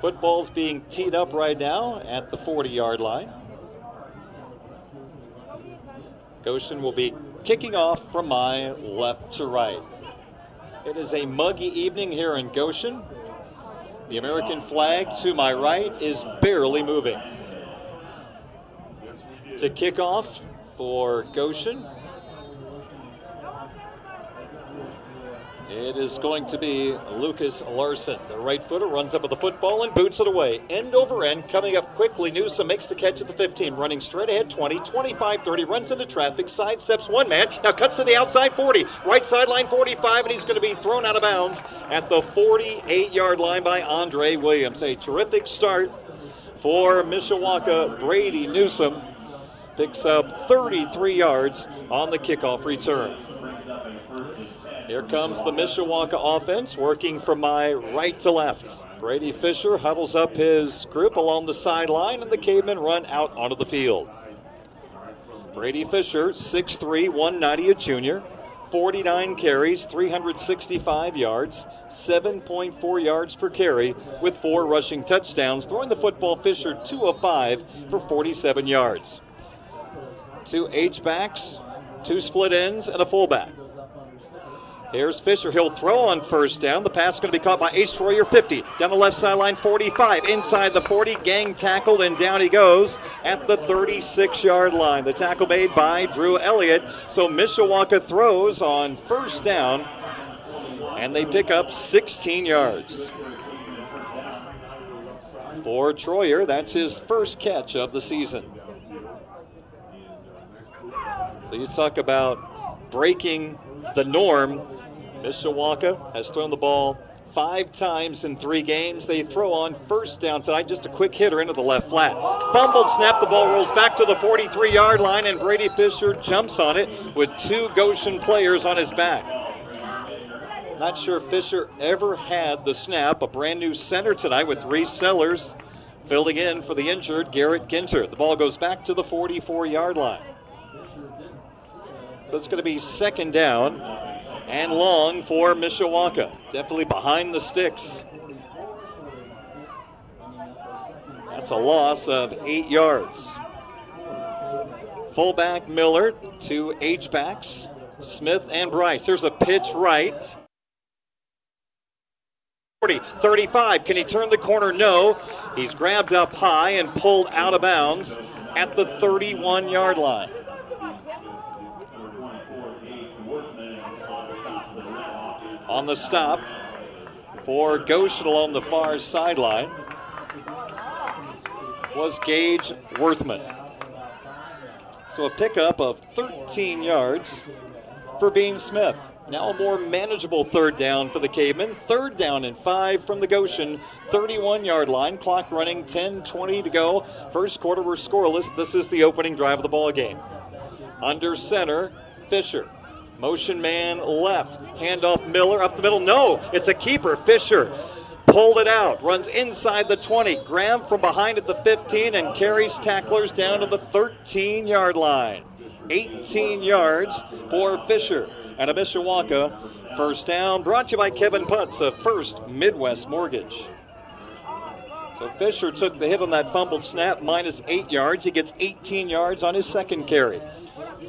Football's being teed up right now at the 40 yard line. Goshen will be kicking off from my left to right. It is a muggy evening here in Goshen. The American flag to my right is barely moving. To kick off for Goshen, It is going to be Lucas Larson. The right footer runs up with the football and boots it away. End over end, coming up quickly. Newsom makes the catch at the 15, running straight ahead 20, 25, 30, runs into traffic, sidesteps one man, now cuts to the outside 40, right sideline 45, and he's going to be thrown out of bounds at the 48 yard line by Andre Williams. A terrific start for Mishawaka. Brady Newsom picks up 33 yards on the kickoff return. Here comes the Mishawaka offense working from my right to left. Brady Fisher huddles up his group along the sideline, and the Cavemen run out onto the field. Brady Fisher, 6'3, 190, a junior, 49 carries, 365 yards, 7.4 yards per carry, with four rushing touchdowns. Throwing the football, Fisher 2 of 5 for 47 yards. Two H backs, two split ends, and a fullback. Here's Fisher. He'll throw on first down. The pass is going to be caught by Ace Troyer, 50. Down the left sideline, 45. Inside the 40, gang tackled, and down he goes at the 36 yard line. The tackle made by Drew Elliott. So Mishawaka throws on first down, and they pick up 16 yards. For Troyer, that's his first catch of the season. So you talk about breaking the norm Mishawaka has thrown the ball five times in three games. They throw on first down tonight, just a quick hitter into the left flat. Fumbled snap, the ball rolls back to the 43 yard line, and Brady Fisher jumps on it with two Goshen players on his back. Not sure Fisher ever had the snap. A brand new center tonight with Reese Sellers filling in for the injured Garrett Ginter. The ball goes back to the 44 yard line. So it's going to be second down and long for Mishawaka. Definitely behind the sticks. That's a loss of eight yards. Fullback Miller, to H backs, Smith and Bryce. Here's a pitch right. 40, 35. Can he turn the corner? No. He's grabbed up high and pulled out of bounds at the 31 yard line. On the stop for Goshen along the far sideline was Gage Worthman. So a pickup of 13 yards for Bean Smith. Now a more manageable third down for the Cavemen. Third down and five from the Goshen 31 yard line. Clock running 10 20 to go. First quarter, we're scoreless. This is the opening drive of the ball game. Under center, Fisher. Motion man left. Handoff Miller up the middle. No, it's a keeper. Fisher pulled it out. Runs inside the 20. Graham from behind at the 15 and carries tacklers down to the 13 yard line. 18 yards for Fisher. And a Mishawaka first down brought to you by Kevin Putz of First Midwest Mortgage. So Fisher took the hit on that fumbled snap, minus eight yards. He gets 18 yards on his second carry.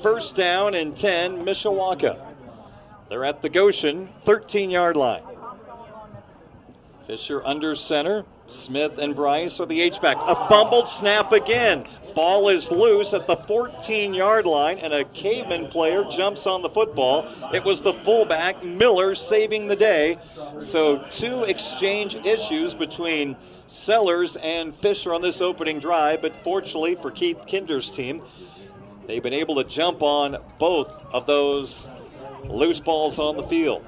First down and 10, Mishawaka. They're at the Goshen 13 yard line. Fisher under center. Smith and Bryce are the H-back. A fumbled snap again. Ball is loose at the 14 yard line, and a caveman player jumps on the football. It was the fullback, Miller, saving the day. So, two exchange issues between Sellers and Fisher on this opening drive, but fortunately for Keith Kinder's team, They've been able to jump on both of those loose balls on the field.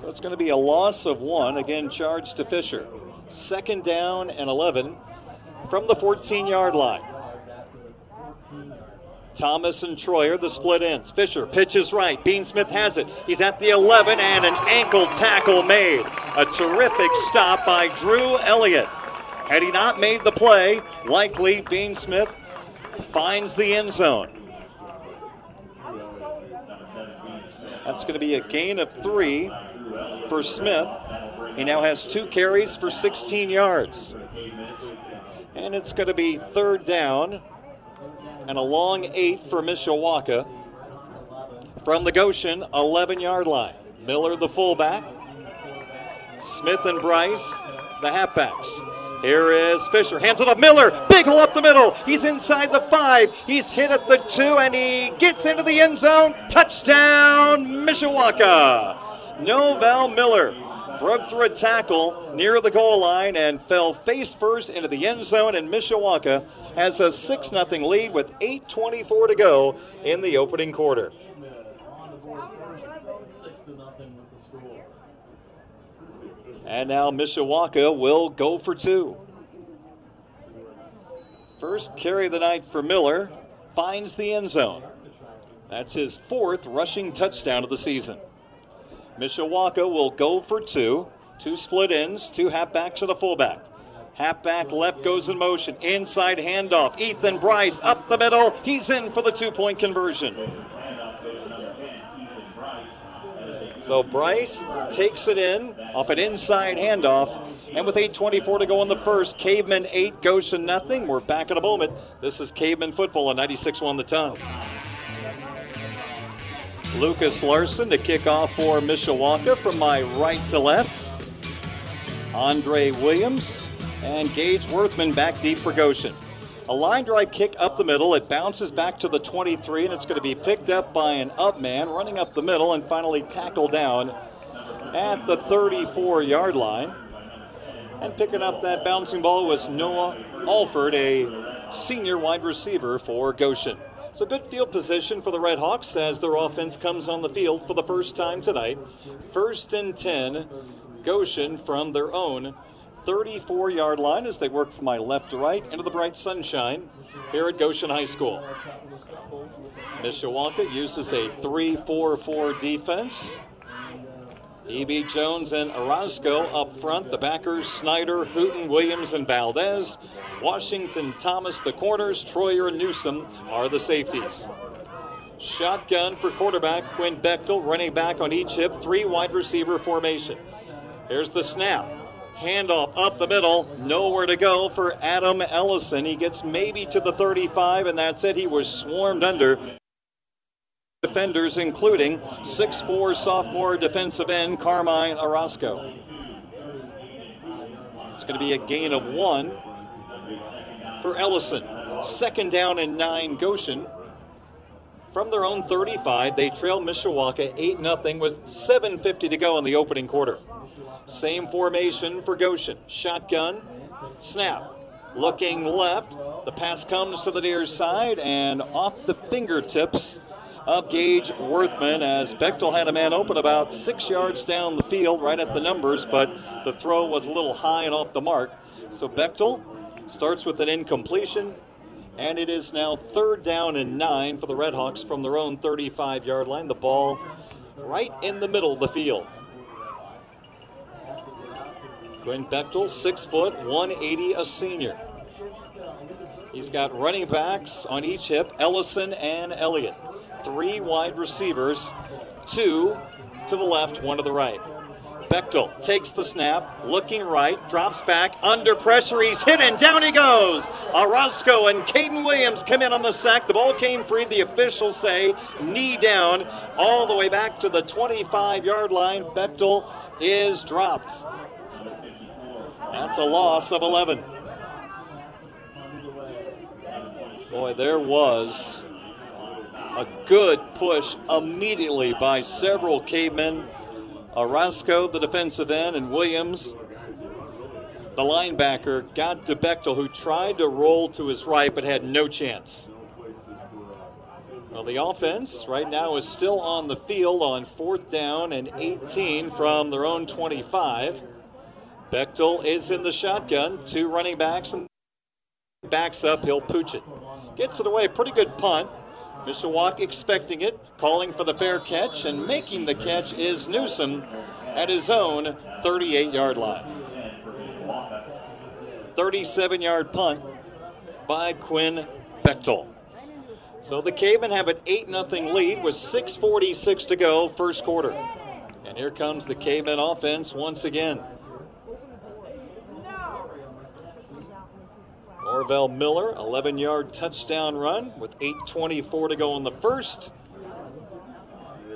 So it's going to be a loss of one. Again, charged to Fisher. Second down and 11 from the 14 yard line. Thomas and Troyer, the split ends. Fisher pitches right. Bean Smith has it. He's at the 11 and an ankle tackle made. A terrific stop by Drew Elliott. Had he not made the play, likely Bean Smith finds the end zone. That's going to be a gain of three for Smith. He now has two carries for 16 yards. And it's going to be third down and a long eight for Mishawaka from the Goshen 11 yard line. Miller, the fullback. Smith and Bryce, the halfbacks. Here is Fisher. Hands it up. Miller. Big hole up the middle. He's inside the five. He's hit at the two and he gets into the end zone. Touchdown, Mishawaka. Novell Miller broke through a tackle near the goal line and fell face first into the end zone. And Mishawaka has a 6 0 lead with 8.24 to go in the opening quarter. And now Mishawaka will go for two. First carry of the night for Miller finds the end zone. That's his fourth rushing touchdown of the season. Mishawaka will go for two. Two split ends, two halfbacks and a fullback. Halfback left goes in motion. Inside handoff. Ethan Bryce up the middle. He's in for the two point conversion. So Bryce takes it in off an inside handoff. And with 8.24 to go in the first, Caveman 8, Goshen nothing. We're back in a moment. This is Caveman football on 96 1 the ton. Lucas Larson to kick off for Mishawaka from my right to left. Andre Williams and Gage Worthman back deep for Goshen. A line drive kick up the middle. It bounces back to the 23, and it's going to be picked up by an up man running up the middle and finally tackled down at the 34 yard line. And picking up that bouncing ball was Noah Alford, a senior wide receiver for Goshen. So good field position for the Red Hawks as their offense comes on the field for the first time tonight. First and 10, Goshen from their own 34 yard line as they work from my left to right into the bright sunshine here at Goshen High School. Mishawaka uses a 3 4 4 defense. E.B. Jones and Orozco up front. The backers, Snyder, Hooten, Williams, and Valdez. Washington, Thomas, the corners. Troyer and Newsom are the safeties. Shotgun for quarterback Quinn Bechtel, running back on each hip, three wide receiver formation. Here's the snap. Handoff up the middle, nowhere to go for Adam Ellison. He gets maybe to the 35, and that's it. He was swarmed under defenders, including 6'4 sophomore defensive end Carmine Orozco. It's going to be a gain of one for Ellison. Second down and nine, Goshen. From their own 35, they trail Mishawaka 8 0 with 7.50 to go in the opening quarter. Same formation for Goshen. Shotgun, snap. Looking left, the pass comes to the near side and off the fingertips of Gage Worthman as Bechtel had a man open about six yards down the field, right at the numbers, but the throw was a little high and off the mark. So Bechtel starts with an incompletion, and it is now third down and nine for the Redhawks from their own 35 yard line. The ball right in the middle of the field. Quinn Bechtel, six foot, 180, a senior. He's got running backs on each hip, Ellison and Elliott three wide receivers, two to the left, one to the right. Bechtel takes the snap, looking right, drops back, under pressure, he's hit and down he goes. Orozco and Caden Williams come in on the sack. The ball came free. The officials say knee down all the way back to the 25 yard line. Bechtel is dropped. That's a loss of 11. Boy, there was a good push immediately by several cavemen. Orozco, the defensive end, and Williams, the linebacker, got to Bechtel, who tried to roll to his right but had no chance. Well, the offense right now is still on the field on fourth down and 18 from their own 25. Bechtel is in the shotgun, two running backs, and backs up. He'll pooch it. Gets it away. Pretty good punt. Mishawaka expecting it, calling for the fair catch, and making the catch is Newsom at his own 38 yard line. 37 yard punt by Quinn Bechtel. So the Cavemen have an 8 0 lead with 6.46 to go, first quarter. And here comes the Cavemen offense once again. Norvell Miller, 11 yard touchdown run with 8.24 to go in the first.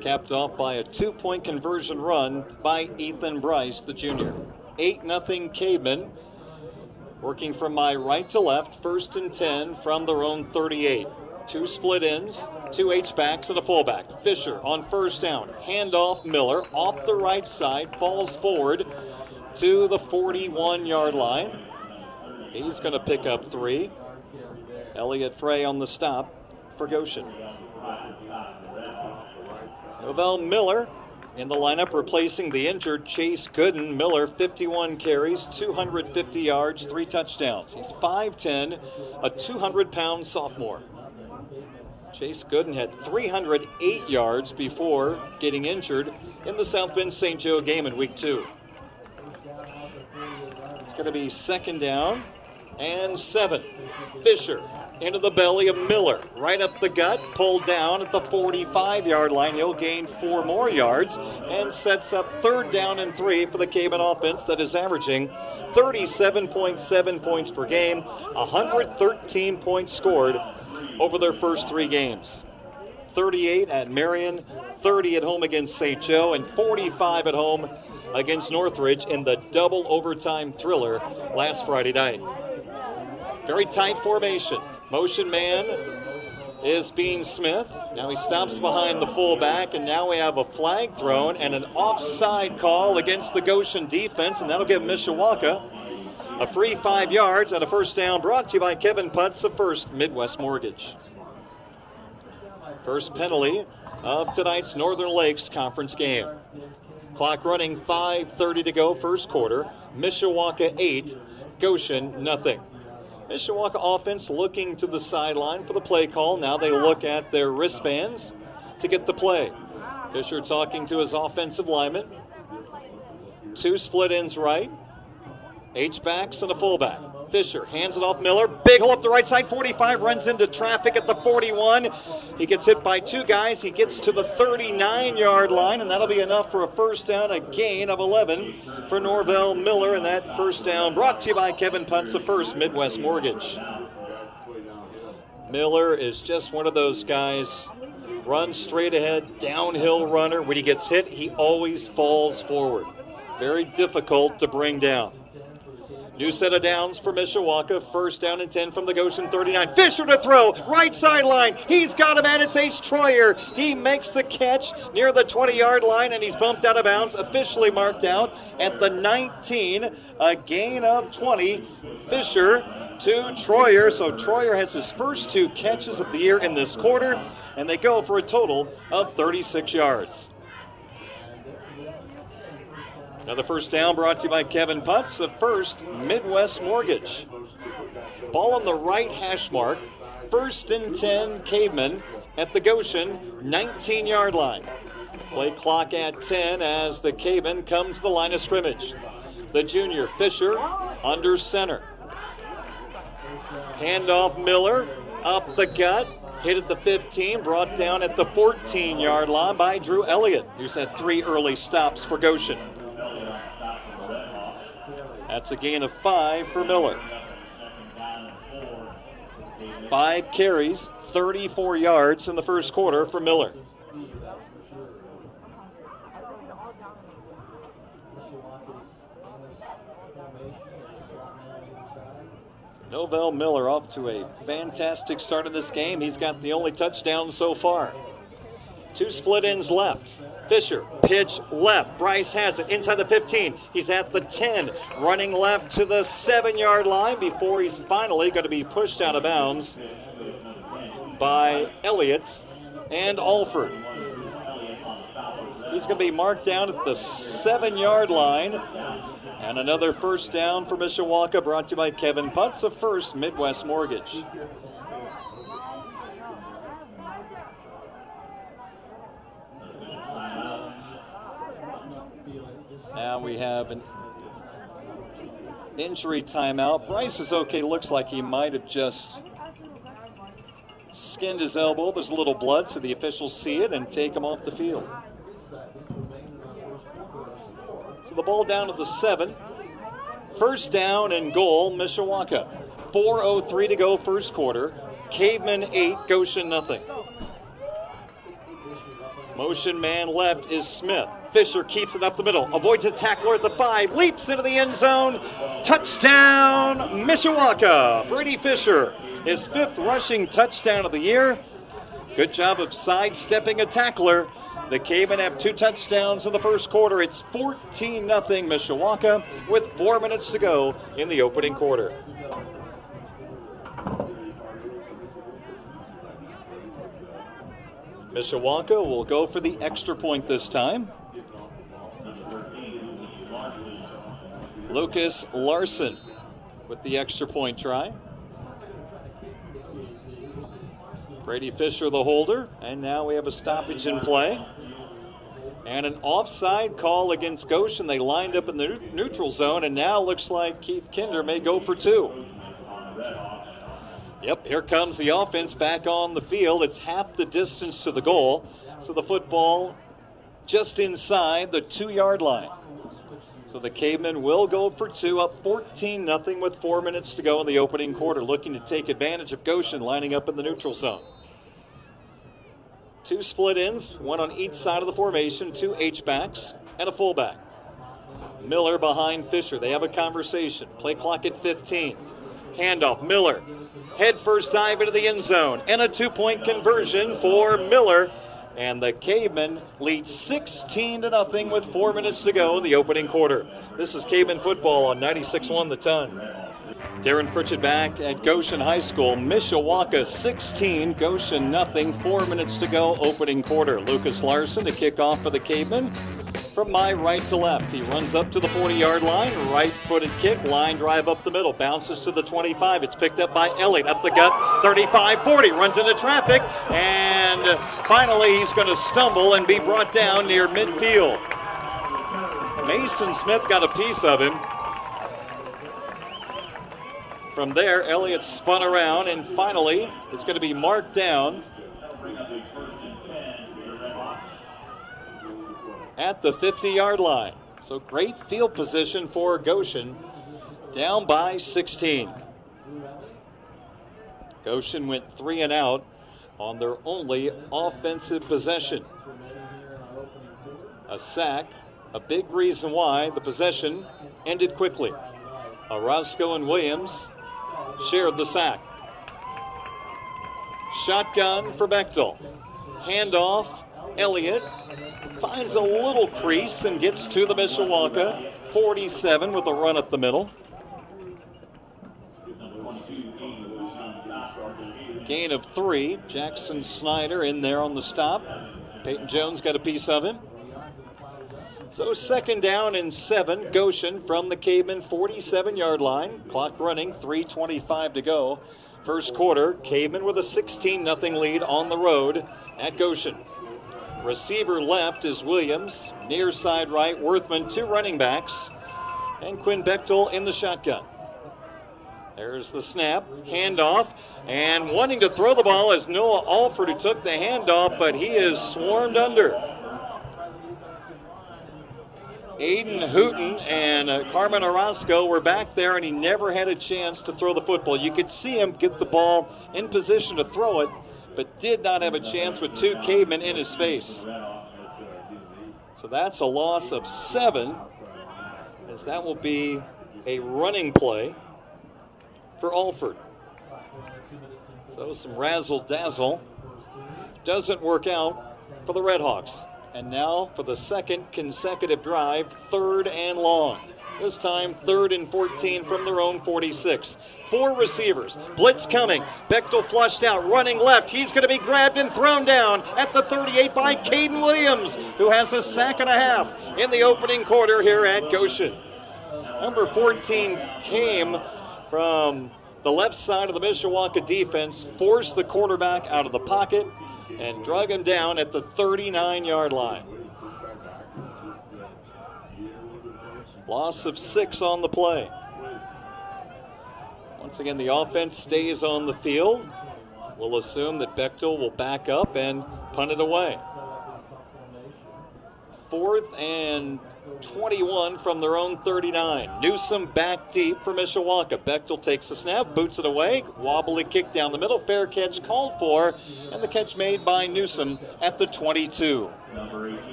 Capped off by a two point conversion run by Ethan Bryce, the junior. 8 0 Cavemen. Working from my right to left, first and 10 from their own 38. Two split ends, two H backs, and a fullback. Fisher on first down. Handoff Miller off the right side, falls forward to the 41 yard line. He's going to pick up three. Elliot Frey on the stop for Goshen. Novell Miller in the lineup replacing the injured Chase Gooden. Miller, 51 carries, 250 yards, three touchdowns. He's 5'10, a 200 pound sophomore. Chase Gooden had 308 yards before getting injured in the South Bend St. Joe game in week two. It's going to be second down and seven. Fisher into the belly of Miller, right up the gut, pulled down at the 45 yard line. He'll gain four more yards and sets up third down and three for the Caveman offense that is averaging 37.7 points per game, 113 points scored over their first three games. 38 at Marion, 30 at home against St. Joe, and 45 at home against Northridge in the double overtime thriller last Friday night. Very tight formation. Motion man is Bean Smith. Now he stops behind the fullback, and now we have a flag thrown and an offside call against the Goshen defense, and that'll give Mishawaka a free five yards and a first down brought to you by Kevin Putz of First Midwest Mortgage. First penalty of tonight's Northern Lakes Conference game. Clock running 5.30 to go, first quarter. Mishawaka 8, Goshen nothing. Mishawaka offense looking to the sideline for the play call. Now they look at their wristbands to get the play. Fisher talking to his offensive lineman. Two split ends right. H backs and a fullback. Fisher hands it off Miller. Big hole up the right side. 45 runs into traffic at the 41. He gets hit by two guys. He gets to the 39 yard line, and that'll be enough for a first down, a gain of 11 for Norvell Miller. And that first down brought to you by Kevin Putz, the first Midwest Mortgage. Miller is just one of those guys. Runs straight ahead, downhill runner. When he gets hit, he always falls forward. Very difficult to bring down. New set of downs for Mishawaka. First down and 10 from the Goshen 39. Fisher to throw. Right sideline. He's got him, and it's Ace Troyer. He makes the catch near the 20 yard line, and he's bumped out of bounds. Officially marked out at the 19. A gain of 20. Fisher to Troyer. So Troyer has his first two catches of the year in this quarter, and they go for a total of 36 yards. Another first down brought to you by Kevin Putz the First Midwest Mortgage. Ball on the right hash mark. First and 10 Cavemen at the Goshen 19 yard line. Play clock at 10 as the Cavemen come to the line of scrimmage. The junior Fisher under center. Handoff Miller up the gut. Hit at the 15, brought down at the 14 yard line by Drew Elliott, who's had three early stops for Goshen. That's a gain of five for Miller. Five carries, 34 yards in the first quarter for Miller. Novell Miller off to a fantastic start of this game. He's got the only touchdown so far. Two split ends left. Fisher, pitch left. Bryce has it inside the 15. He's at the 10, running left to the seven yard line before he's finally going to be pushed out of bounds by Elliott and Alford. He's going to be marked down at the seven yard line. And another first down for Mishawaka brought to you by Kevin Putz of First Midwest Mortgage. Now we have an injury timeout. Bryce is okay. Looks like he might have just skinned his elbow. There's a little blood, so the officials see it and take him off the field. So the ball down to the seven. First down and goal, Mishawaka. 4.03 to go, first quarter. Caveman 8, Goshen nothing. Motion man left is Smith. Fisher keeps it up the middle, avoids a tackler at the five, leaps into the end zone. Touchdown, Mishawaka. Brady Fisher, his fifth rushing touchdown of the year. Good job of sidestepping a tackler. The Cavemen have two touchdowns in the first quarter. It's 14 0 Mishawaka with four minutes to go in the opening quarter. Mishawaka will go for the extra point this time. Lucas Larson with the extra point try. Brady Fisher, the holder, and now we have a stoppage in play. And an offside call against Goshen. They lined up in the neutral zone, and now looks like Keith Kinder may go for two. Yep, here comes the offense back on the field. It's half the distance to the goal. So the football just inside the two yard line. So the Cavemen will go for two, up 14 0 with four minutes to go in the opening quarter, looking to take advantage of Goshen lining up in the neutral zone. Two split ends, one on each side of the formation, two H-backs, and a fullback. Miller behind Fisher. They have a conversation. Play clock at 15. Handoff. Miller. Head first dive into the end zone. And a two point conversion for Miller. And the Cavemen lead 16 to nothing with four minutes to go in the opening quarter. This is Caveman football on 96-1 the ton. Darren Pritchett back at Goshen High School. Mishawaka 16, Goshen nothing. Four minutes to go, opening quarter. Lucas Larson to kick off for the Cavemen from my right to left. He runs up to the 40 yard line, right footed kick, line drive up the middle, bounces to the 25. It's picked up by Elliott up the gut, 35 40, runs into traffic, and finally he's going to stumble and be brought down near midfield. Mason Smith got a piece of him. From there, Elliott spun around and finally it's going to be marked down at the 50 yard line. So great field position for Goshen, down by 16. Goshen went three and out on their only offensive possession. A sack, a big reason why the possession ended quickly. Orozco and Williams shared the sack. Shotgun for Bechtel. Handoff, Elliott finds a little crease and gets to the Mishawaka. 47 with a run up the middle. Gain of three. Jackson Snyder in there on the stop. Peyton Jones got a piece of him. So second down and seven. Goshen from the Caveman 47 yard line. Clock running, 3.25 to go. First quarter, Caveman with a 16 0 lead on the road at Goshen. Receiver left is Williams. Near side right, Worthman, two running backs. And Quinn Bechtel in the shotgun. There's the snap, handoff, and wanting to throw the ball is Noah Alford who took the handoff, but he is swarmed under. Aiden Hooten and uh, Carmen Orozco were back there, and he never had a chance to throw the football. You could see him get the ball in position to throw it, but did not have a chance with two cavemen in his face. So that's a loss of seven, as that will be a running play for Alford. So some razzle dazzle doesn't work out for the Redhawks. And now for the second consecutive drive, third and long. This time, third and 14 from their own 46. Four receivers. Blitz coming. Bechtel flushed out, running left. He's going to be grabbed and thrown down at the 38 by Caden Williams, who has a sack and a half in the opening quarter here at Goshen. Number 14 came from the left side of the Mishawaka defense, forced the quarterback out of the pocket, and drug him down at the 39 yard line. Loss of six on the play. Once again, the offense stays on the field. We'll assume that Bechtel will back up and punt it away. Fourth and 21 from their own 39. Newsom back deep for Mishawaka. Bechtel takes the snap, boots it away. Wobbly kick down the middle. Fair catch called for, and the catch made by Newsom at the 22.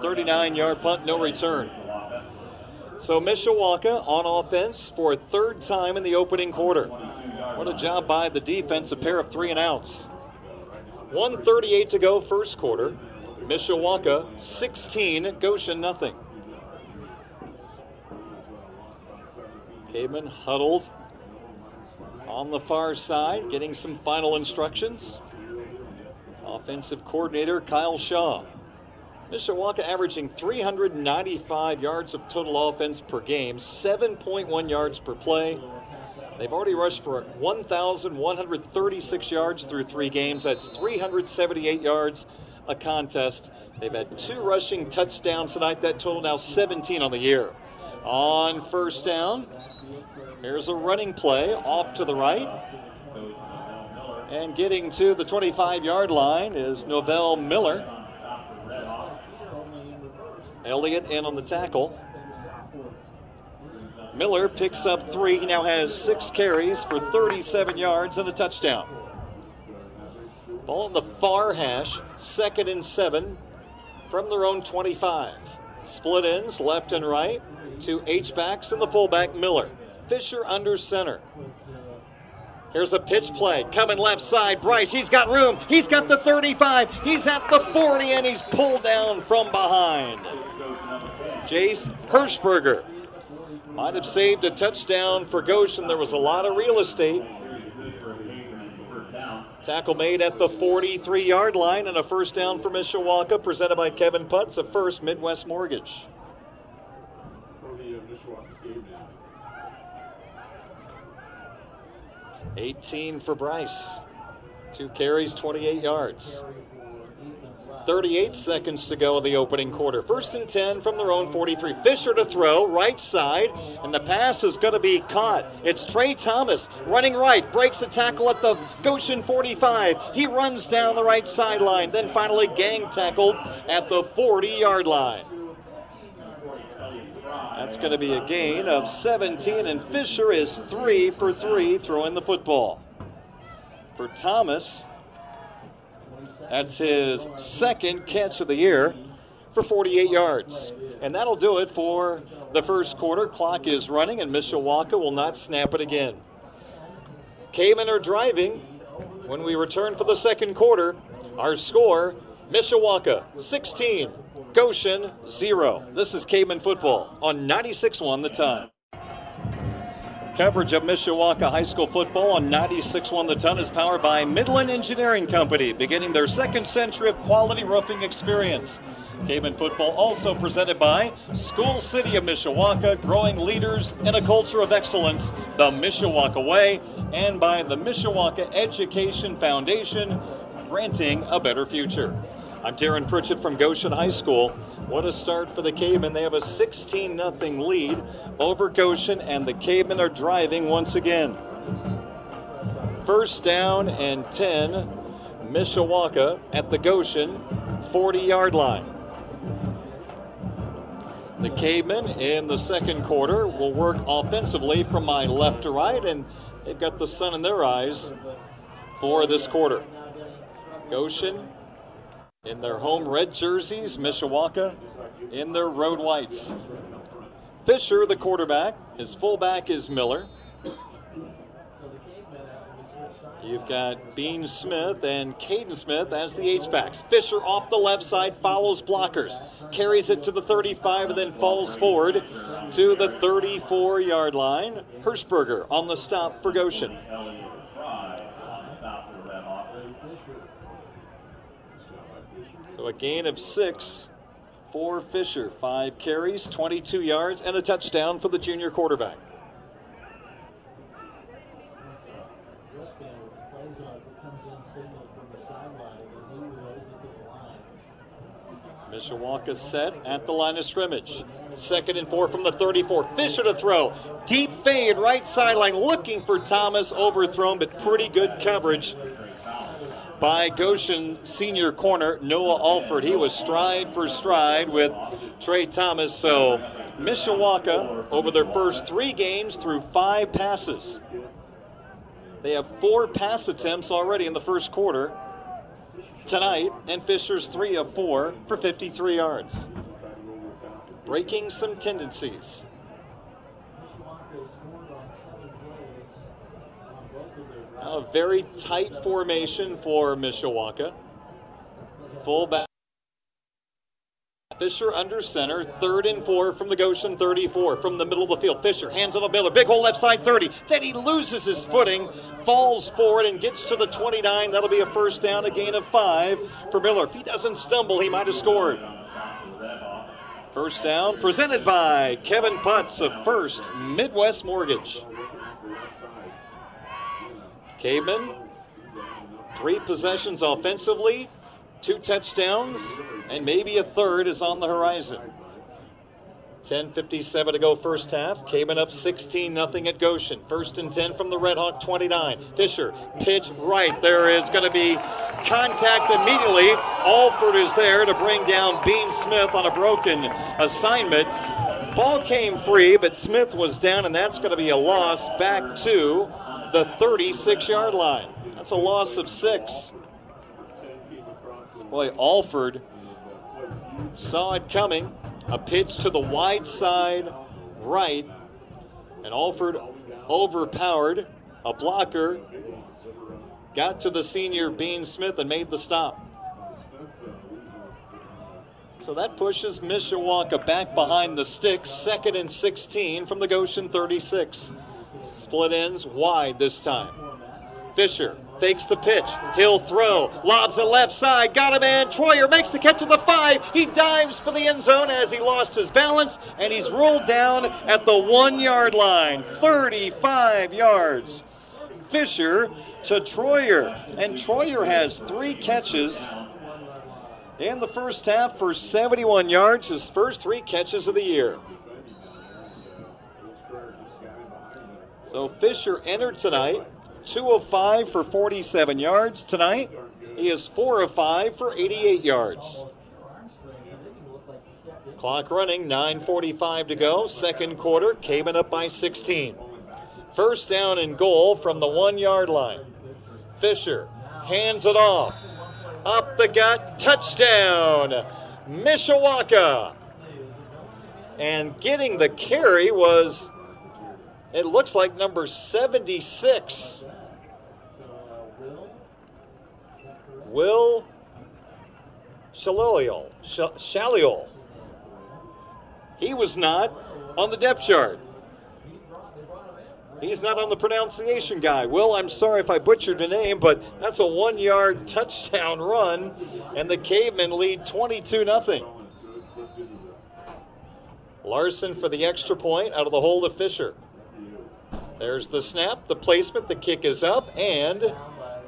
39 yard punt, no return. So Mishawaka on offense for a third time in the opening quarter. What a job by the defense, a pair of three and outs. 138 to go, first quarter. Mishawaka 16, Goshen nothing. Caveman huddled on the far side, getting some final instructions. Offensive coordinator Kyle Shaw. Mishawaka averaging 395 yards of total offense per game, 7.1 yards per play. They've already rushed for 1,136 yards through three games. That's 378 yards a contest. They've had two rushing touchdowns tonight. That total now 17 on the year. On first down, here's a running play off to the right. And getting to the 25 yard line is Novell Miller. Elliott in on the tackle. Miller picks up three. He now has six carries for 37 yards and a touchdown. Ball in the far hash, second and seven from their own 25. Split ends left and right. Two H-backs and the fullback Miller. Fisher under center. Here's a pitch play. Coming left side. Bryce, he's got room. He's got the 35. He's at the 40, and he's pulled down from behind. Jace Hirschberger might have saved a touchdown for Goshen. There was a lot of real estate. Tackle made at the 43 yard line and a first down for Mishawaka, presented by Kevin Putz of First Midwest Mortgage. 18 for Bryce. Two carries, 28 yards. 38 seconds to go of the opening quarter. First and 10 from their own 43. Fisher to throw, right side, and the pass is going to be caught. It's Trey Thomas running right, breaks a tackle at the Goshen 45. He runs down the right sideline, then finally gang tackled at the 40 yard line. That's going to be a gain of 17, and Fisher is three for three throwing the football. For Thomas, that's his second catch of the year for 48 yards. And that'll do it for the first quarter. Clock is running, and Mishawaka will not snap it again. Cavemen are driving when we return for the second quarter. Our score Mishawaka 16, Goshen 0. This is Caveman football on 96.1 the ton. Coverage of Mishawaka High School football on 96.1 The Ton is powered by Midland Engineering Company, beginning their second century of quality roofing experience. Caveman football also presented by School City of Mishawaka, growing leaders in a culture of excellence, the Mishawaka Way, and by the Mishawaka Education Foundation, granting a better future. I'm Darren Pritchett from Goshen High School. What a start for the Cavemen. They have a 16 0 lead over Goshen, and the Cavemen are driving once again. First down and 10, Mishawaka at the Goshen 40 yard line. The Cavemen in the second quarter will work offensively from my left to right, and they've got the sun in their eyes for this quarter. Goshen in their home red jerseys, Mishawaka in their road whites. Fisher, the quarterback, his fullback is Miller. You've got Bean Smith and Caden Smith as the H-backs. Fisher off the left side follows blockers, carries it to the 35 and then falls forward to the 34 yard line. Hirschberger on the stop for Goshen. A gain of six for Fisher. Five carries, 22 yards, and a touchdown for the junior quarterback. Mishawaka set at the line of scrimmage. Second and four from the 34. Fisher to throw. Deep fade, right sideline, looking for Thomas. Overthrown, but pretty good coverage by Goshen senior corner Noah Alford. He was stride for stride with Trey Thomas. So Mishawaka, over their first three games, threw five passes. They have four pass attempts already in the first quarter tonight, and Fisher's three of four for 53 yards. Breaking some tendencies. A very tight formation for Mishawaka. Fullback. Fisher under center, third and four from the Goshen 34 from the middle of the field. Fisher hands on a Miller, big hole left side 30. Then he loses his footing, falls forward, and gets to the 29. That'll be a first down, a gain of five for Miller. If he doesn't stumble, he might have scored. First down presented by Kevin Putz of First Midwest Mortgage. Caveman, three possessions offensively, two touchdowns, and maybe a third is on the horizon. 10.57 to go first half. Caveman up 16 nothing at Goshen. First and 10 from the Red Hawk 29. Fisher, pitch right. There is going to be contact immediately. Alford is there to bring down Bean Smith on a broken assignment. Ball came free, but Smith was down, and that's going to be a loss back to the 36 yard line. That's a loss of six. Boy, Alford saw it coming. A pitch to the wide side right, and Alford overpowered a blocker, got to the senior Bean Smith and made the stop. So that pushes Mishawaka back behind the sticks, second and 16 from the Goshen 36. Split ends wide this time. Fisher fakes the pitch. He'll throw. Lobs it left side. Got him in. Troyer makes the catch to the five. He dives for the end zone as he lost his balance, and he's rolled down at the one yard line. 35 yards. Fisher to Troyer. And Troyer has three catches in the first half for 71 yards, his first three catches of the year. So Fisher entered tonight, 2 of 5 for 47 yards. Tonight, he is 4 of 5 for 88 yards. Clock running, 9.45 to go. Second quarter, Caveman up by 16. First down and goal from the one yard line. Fisher hands it off. Up the gut, touchdown, Mishawaka. And getting the carry was it looks like number 76. Will Shaliliol. Shaliol. He was not on the depth chart. He's not on the pronunciation guy. Will, I'm sorry if I butchered the name, but that's a one yard touchdown run, and the Cavemen lead 22 0. Larson for the extra point out of the hold of Fisher. There's the snap, the placement, the kick is up, and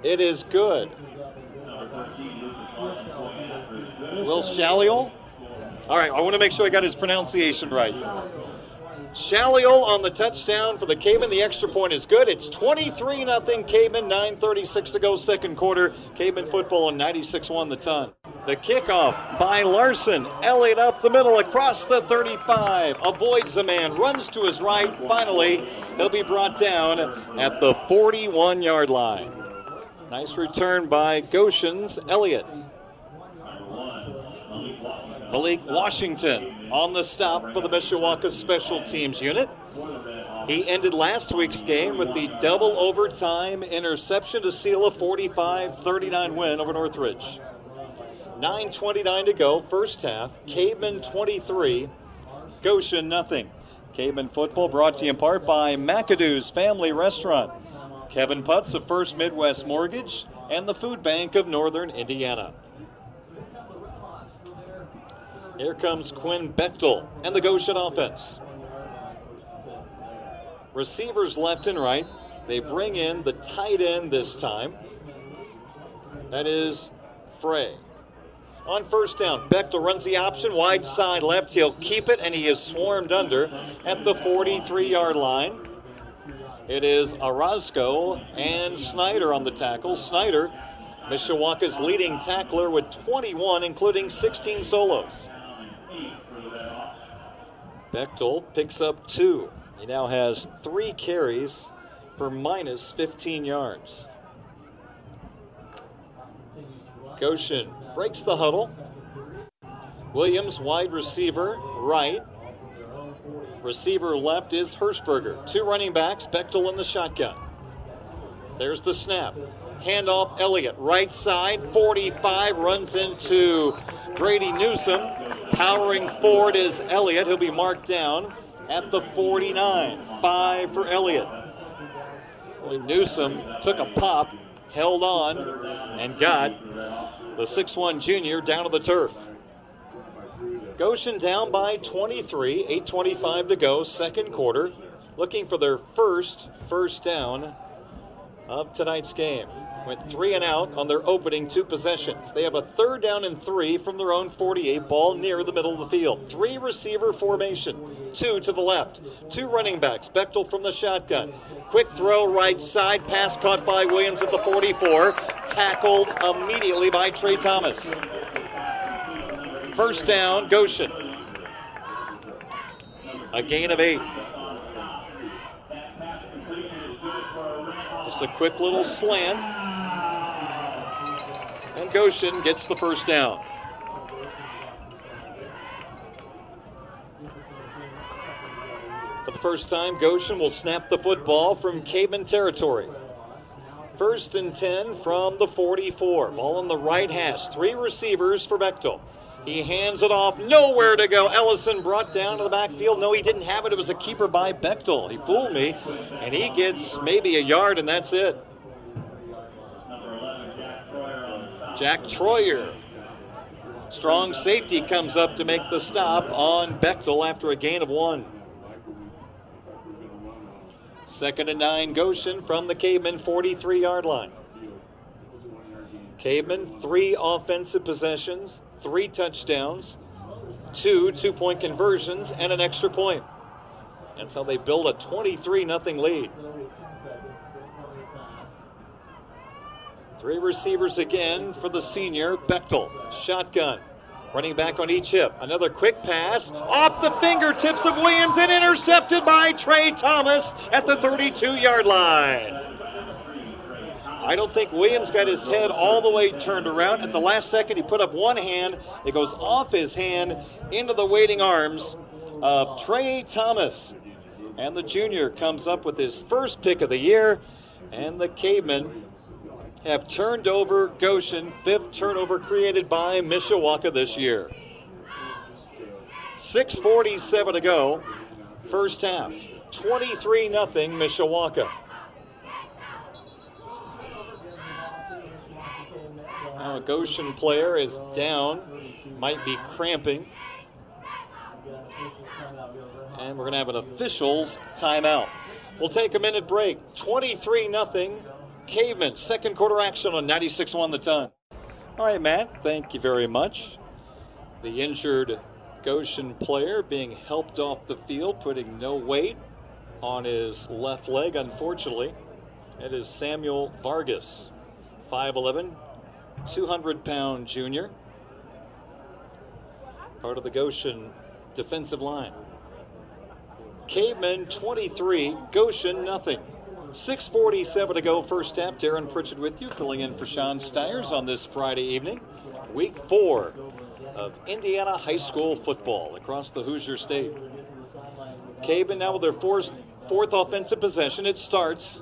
it is good. Will Shaliol? All right, I want to make sure I got his pronunciation right. Shaliol on the touchdown for the Cavemen. The extra point is good. It's 23 0 Cavemen, 9.36 to go, second quarter. Cavemen football and 96 1 the ton. The kickoff by Larson. Elliott up the middle across the 35. Avoids a man, runs to his right. Finally, he'll be brought down at the 41 yard line. Nice return by Goshen's Elliott. Malik Washington on the stop for the Mishawaka Special Teams Unit. He ended last week's game with the double overtime interception to seal a 45 39 win over Northridge. 9.29 to go, first half. Caveman 23, Goshen nothing. Caveman football brought to you in part by McAdoo's Family Restaurant, Kevin Putz of First Midwest Mortgage, and the Food Bank of Northern Indiana. Here comes Quinn Bechtel and the Goshen offense. Receivers left and right. They bring in the tight end this time. That is Frey. On first down, Bechtel runs the option, wide side left. He'll keep it, and he is swarmed under at the 43 yard line. It is Orozco and Snyder on the tackle. Snyder, Mishawaka's leading tackler with 21, including 16 solos. Bechtel picks up two. He now has three carries for minus 15 yards. Goshen breaks the huddle. Williams, wide receiver, right. Receiver left is Hirschberger. Two running backs, Bechtel in the shotgun. There's the snap. Handoff, Elliott, right side, 45, runs into Grady Newsom. Powering forward is Elliott. He'll be marked down at the 49. Five for Elliott. Newsom took a pop, held on, and got the 6'1 junior down to the turf. Goshen down by 23, 8.25 to go, second quarter, looking for their first first down of tonight's game. Went three and out on their opening two possessions. They have a third down and three from their own 48 ball near the middle of the field. Three receiver formation, two to the left, two running backs. Bechtel from the shotgun. Quick throw right side, pass caught by Williams at the 44, tackled immediately by Trey Thomas. First down, Goshen. A gain of eight. Just a quick little slant. And Goshen gets the first down. For the first time, Goshen will snap the football from Caveman territory. First and 10 from the 44. Ball on the right hash. Three receivers for Bechtel. He hands it off, nowhere to go. Ellison brought down to the backfield. No, he didn't have it. It was a keeper by Bechtel. He fooled me, and he gets maybe a yard, and that's it. Jack Troyer. Strong safety comes up to make the stop on Bechtel after a gain of one. Second and nine, Goshen from the Caveman 43 yard line. Caveman, three offensive possessions, three touchdowns, two two point conversions, and an extra point. That's how they build a 23 0 lead. Three receivers again for the senior, Bechtel. Shotgun. Running back on each hip. Another quick pass off the fingertips of Williams and intercepted by Trey Thomas at the 32 yard line. I don't think Williams got his head all the way turned around. At the last second, he put up one hand. It goes off his hand into the waiting arms of Trey Thomas. And the junior comes up with his first pick of the year. And the caveman have turned over Goshen, fifth turnover created by Mishawaka this year. 6.47 to go, first half. 23 0 Mishawaka. Now a Goshen player is down, might be cramping. And we're going to have an officials timeout. We'll take a minute break. 23 0 Caveman, second quarter action on 96 1 the ton. All right, Matt, thank you very much. The injured Goshen player being helped off the field, putting no weight on his left leg, unfortunately. It is Samuel Vargas, 5'11, 200 pound junior, part of the Goshen defensive line. Caveman 23, Goshen nothing. 6.47 to go, first half. Darren Pritchett with you, filling in for Sean Stiers on this Friday evening. Week four of Indiana high school football across the Hoosier State. Caveman now with their first, fourth offensive possession. It starts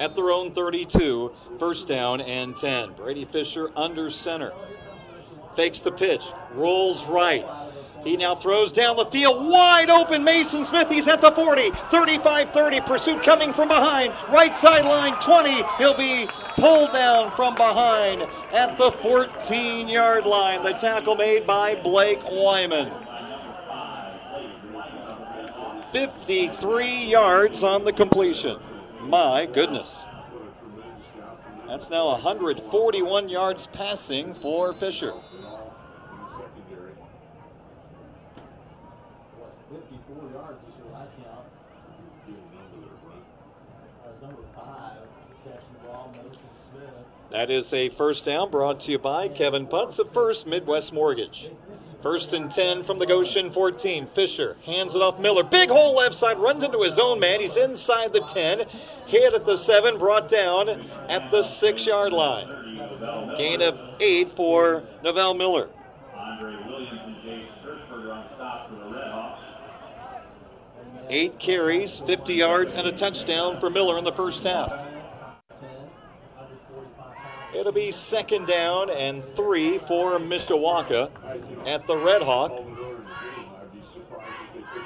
at their own 32, first down and 10. Brady Fisher under center. Fakes the pitch, rolls right. He now throws down the field, wide open. Mason Smith, he's at the 40, 35 30. Pursuit coming from behind, right sideline 20. He'll be pulled down from behind at the 14 yard line. The tackle made by Blake Wyman. 53 yards on the completion. My goodness. That's now 141 yards passing for Fisher. 54 yards is what I count. As number five, catching the ball, Mason Smith. That is a first down brought to you by Kevin Putz of First Midwest Mortgage. First and 10 from the Goshen 14. Fisher hands it off Miller. Big hole left side, runs into his own man. He's inside the 10. Hit at the 7, brought down at the 6 yard line. Gain of 8 for Novell Miller. Eight carries, 50 yards, and a touchdown for Miller in the first half. It'll be second down and three for Mishawaka at the Red Hawk.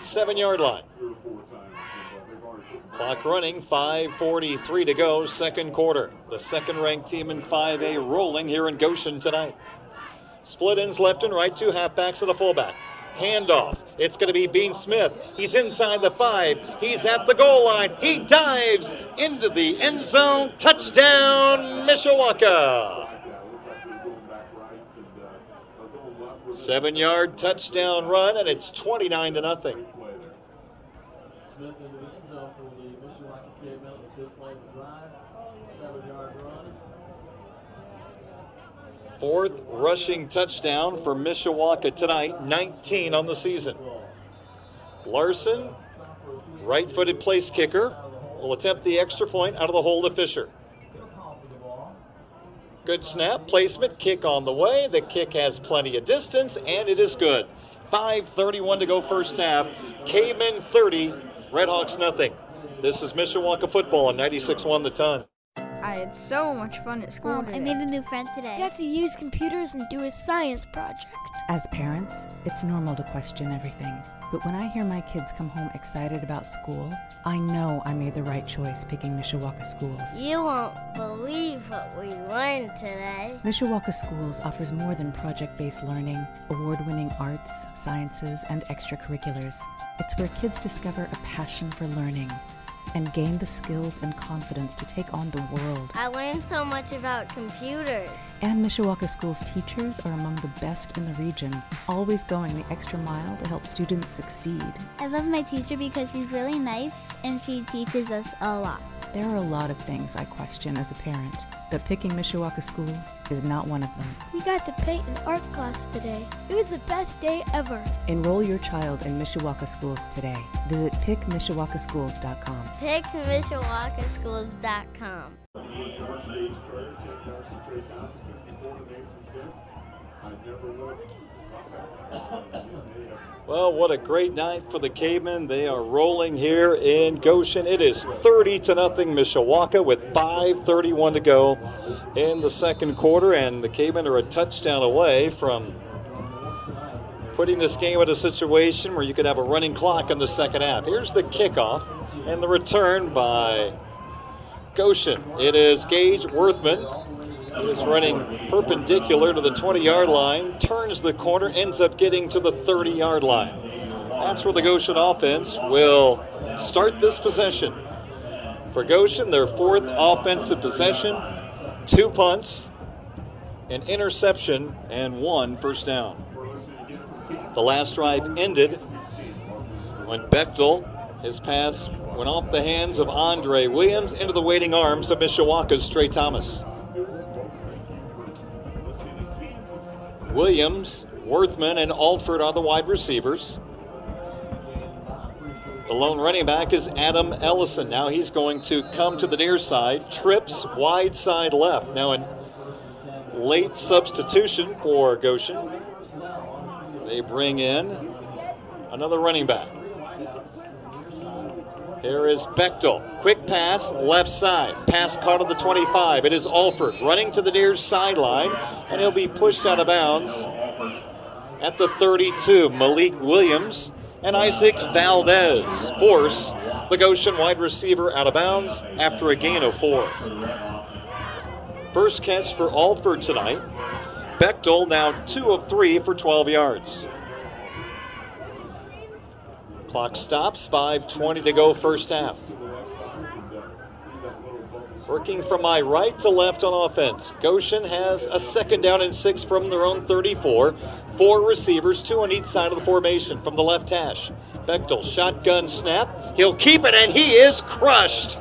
Seven yard line. Clock running, 5.43 to go, second quarter. The second ranked team in 5A rolling here in Goshen tonight. Split ends left and right, two halfbacks and a fullback handoff. It's going to be Bean Smith. He's inside the five. He's at the goal line. He dives into the end zone. Touchdown, Mishawaka. Seven yard touchdown run, and it's 29 to nothing. Smith into the end zone for the Mishawaka the fifth play of the drive. Seven yard run. Fourth rushing touchdown for Mishawaka tonight, 19 on the season. Larson, right footed place kicker, will attempt the extra point out of the hole to Fisher. Good snap, placement, kick on the way. The kick has plenty of distance, and it is good. 5.31 to go first half. Cavemen 30, Redhawks nothing. This is Mishawaka football on 96 1 the ton. I had so much fun at school. Mom, today. I made a new friend today. Got to use computers and do a science project. As parents, it's normal to question everything. But when I hear my kids come home excited about school, I know I made the right choice picking Mishawaka Schools. You won't believe what we learned today. Mishawaka Schools offers more than project based learning, award winning arts, sciences, and extracurriculars. It's where kids discover a passion for learning and gain the skills and confidence to take on the world. I learned so much about computers. And Mishawaka School's teachers are among the best in the region, always going the extra mile to help students succeed. I love my teacher because she's really nice and she teaches us a lot. There are a lot of things I question as a parent, but picking Mishawaka schools is not one of them. We got to paint an art class today. It was the best day ever. Enroll your child in Mishawaka schools today. Visit pickmishawakaschools.com. Pickmishawakaschools.com. Well, what a great night for the Cavemen. They are rolling here in Goshen. It is 30 to nothing Mishawaka with 5:31 to go in the second quarter, and the Cavemen are a touchdown away from putting this game in a situation where you could have a running clock in the second half. Here's the kickoff and the return by Goshen. It is Gage Worthman is running perpendicular to the 20 yard line, turns the corner, ends up getting to the 30 yard line. That's where the Goshen offense will start this possession. For Goshen, their fourth offensive possession, two punts, an interception, and one first down. The last drive ended when Bechtel, his pass went off the hands of Andre Williams into the waiting arms of Mishawaka's Trey Thomas. Williams, Worthman, and Alford are the wide receivers. The lone running back is Adam Ellison. Now he's going to come to the near side, trips wide side left. Now, in late substitution for Goshen, they bring in another running back. Here is Bechtel. Quick pass, left side. Pass caught at the 25. It is Alford running to the near sideline, and he'll be pushed out of bounds at the 32. Malik Williams and Isaac Valdez force the Goshen wide receiver out of bounds after a gain of four. First catch for Alford tonight. Bechtel now two of three for 12 yards. Clock stops, 5.20 to go, first half. Working from my right to left on offense. Goshen has a second down and six from their own 34. Four receivers, two on each side of the formation from the left hash. Bechtel, shotgun snap. He'll keep it, and he is crushed.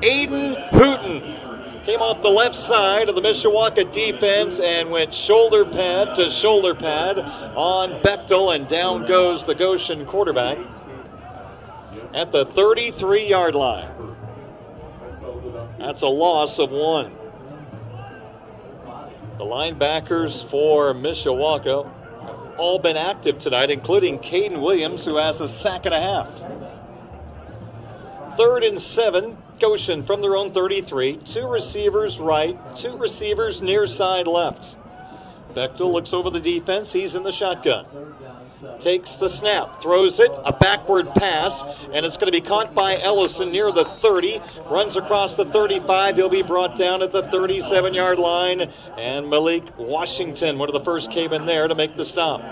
Aiden Hooten came off the left side of the Mishawaka defense and went shoulder pad to shoulder pad on Bechtel, and down goes the Goshen quarterback at the 33 yard line. That's a loss of one. The linebackers for Mishawaka all been active tonight, including Caden Williams, who has a sack and a half. Third and seven Goshen from their own 33. Two receivers right, two receivers near side left. Bechtel looks over the defense. He's in the shotgun. Takes the snap, throws it, a backward pass, and it's going to be caught by Ellison near the 30. Runs across the 35. He'll be brought down at the 37 yard line. And Malik Washington, one of the first, came in there to make the stop.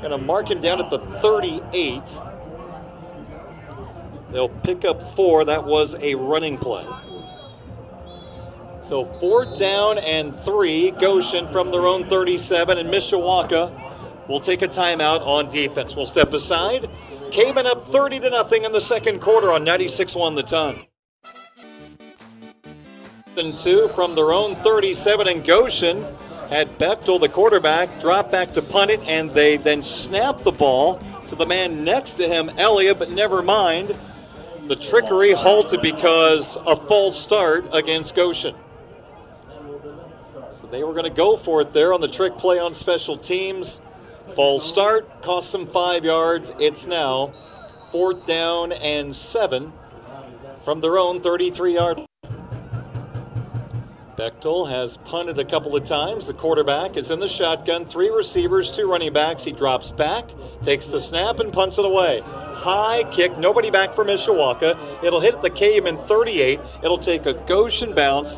Going to mark him down at the 38. They'll pick up four. That was a running play. So fourth down and three. Goshen from their own 37, and Mishawaka will take a timeout on defense. We'll step aside. Caveman up 30 to nothing in the second quarter on 96-1 the ton. And two from their own 37, and Goshen had Bechtel, the quarterback, drop back to punt it, and they then snap the ball to the man next to him, Elliott, but never mind. The trickery halted because a false start against Goshen. So they were going to go for it there on the trick play on special teams. False start cost them five yards. It's now fourth down and seven from their own 33 yard Bechtel has punted a couple of times. The quarterback is in the shotgun. Three receivers, two running backs. He drops back, takes the snap, and punts it away. High kick, nobody back for Mishawaka. It'll hit the caveman 38. It'll take a Goshen bounce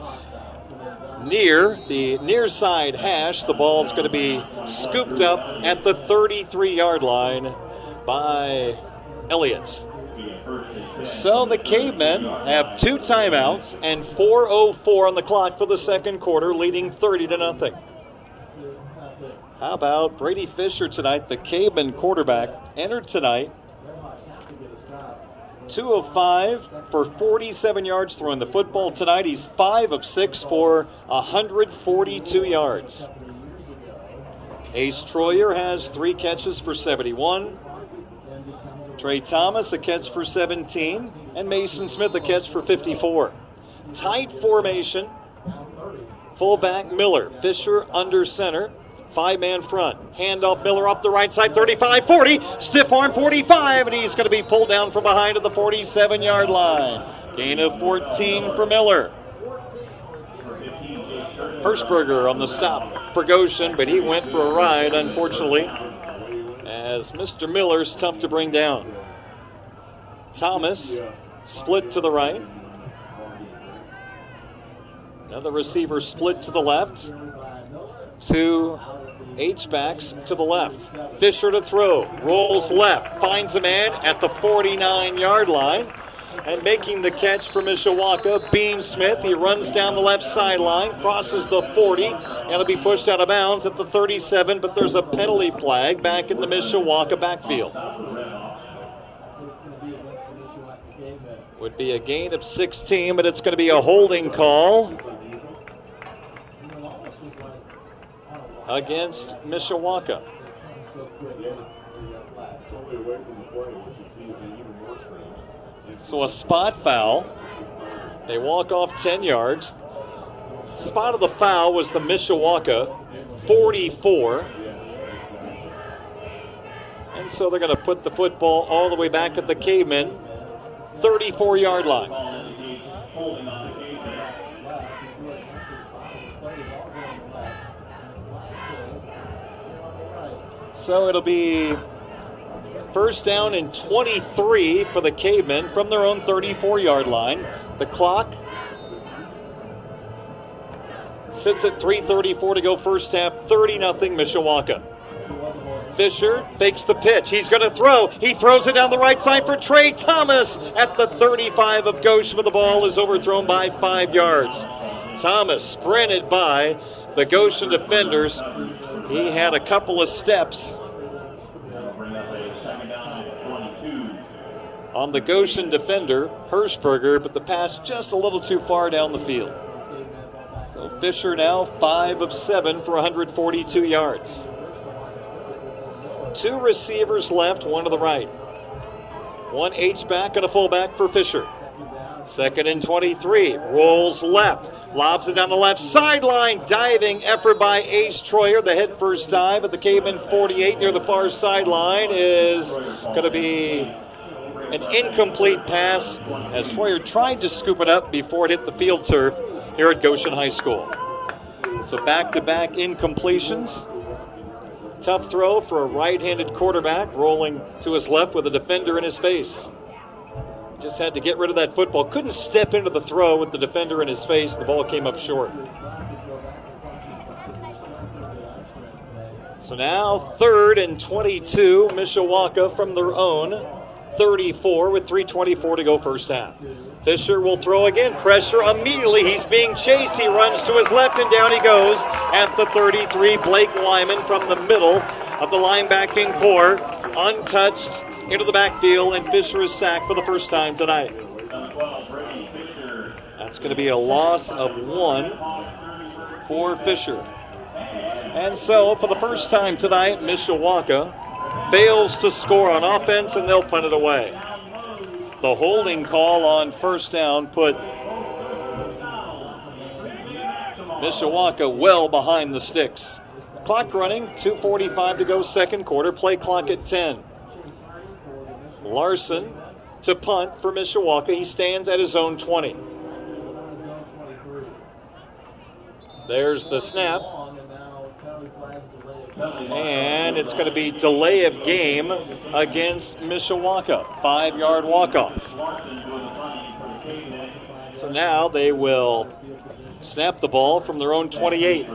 near the near side hash. The ball's going to be scooped up at the 33 yard line by Elliott. So the Cavemen have two timeouts and 4:04 on the clock for the second quarter, leading 30 to nothing. How about Brady Fisher tonight? The Caveman quarterback entered tonight. Two of five for 47 yards throwing the football tonight. He's five of six for 142 yards. Ace Troyer has three catches for 71. Trey Thomas, a catch for 17, and Mason Smith, a catch for 54. Tight formation. Fullback Miller, Fisher under center. Five man front. Handoff Miller up the right side, 35 40. Stiff arm 45, and he's going to be pulled down from behind at the 47 yard line. Gain of 14 for Miller. Hirschberger on the stop for Goshen, but he went for a ride, unfortunately as Mr. Miller's tough to bring down. Thomas split to the right. Another receiver split to the left. Two H-backs to the left. Fisher to throw. Rolls left. Finds a man at the 49 yard line. And making the catch for Mishawaka, Beam Smith. He runs down the left sideline, crosses the 40, and it'll be pushed out of bounds at the 37, but there's a penalty flag back in the Mishawaka backfield. Would be a gain of 16, but it's going to be a holding call against Mishawaka. So a spot foul. They walk off 10 yards. Spot of the foul was the Mishawaka 44. And so they're going to put the football all the way back at the caveman, 34 yard line. So it'll be first down and 23 for the cavemen from their own 34 yard line. The clock sits at 3.34 to go first half, 30 0 Mishawaka. Fisher fakes the pitch. He's going to throw. He throws it down the right side for Trey Thomas at the 35 of Goshen, the ball is overthrown by five yards. Thomas sprinted by the Goshen defenders. He had a couple of steps on the Goshen defender, Hirschberger, but the pass just a little too far down the field. So Fisher now 5 of 7 for 142 yards. Two receivers left, one to the right. One H back and a fullback for Fisher. Second and 23. Rolls left. Lobs it down the left sideline. Diving effort by Ace Troyer. The head first dive at the Caveman 48 near the far sideline is going to be an incomplete pass as Troyer tried to scoop it up before it hit the field turf here at Goshen High School. So back to back incompletions. Tough throw for a right handed quarterback rolling to his left with a defender in his face. Just had to get rid of that football. Couldn't step into the throw with the defender in his face. The ball came up short. So now third and 22, Mishawaka from their own 34 with 324 to go first half. Fisher will throw again. Pressure immediately. He's being chased. He runs to his left and down he goes at the 33. Blake Wyman from the middle of the linebacking corps, untouched into the backfield, and Fisher is sacked for the first time tonight. That's going to be a loss of one for Fisher. And so, for the first time tonight, Mishawaka fails to score on offense, and they'll punt it away. The holding call on first down put Mishawaka well behind the sticks. Clock running, 2.45 to go, second quarter. Play clock at 10. Larson to punt for Mishawaka. He stands at his own 20. There's the snap. And it's going to be delay of game against Mishawaka. Five yard walk off. So now they will snap the ball from their own 28.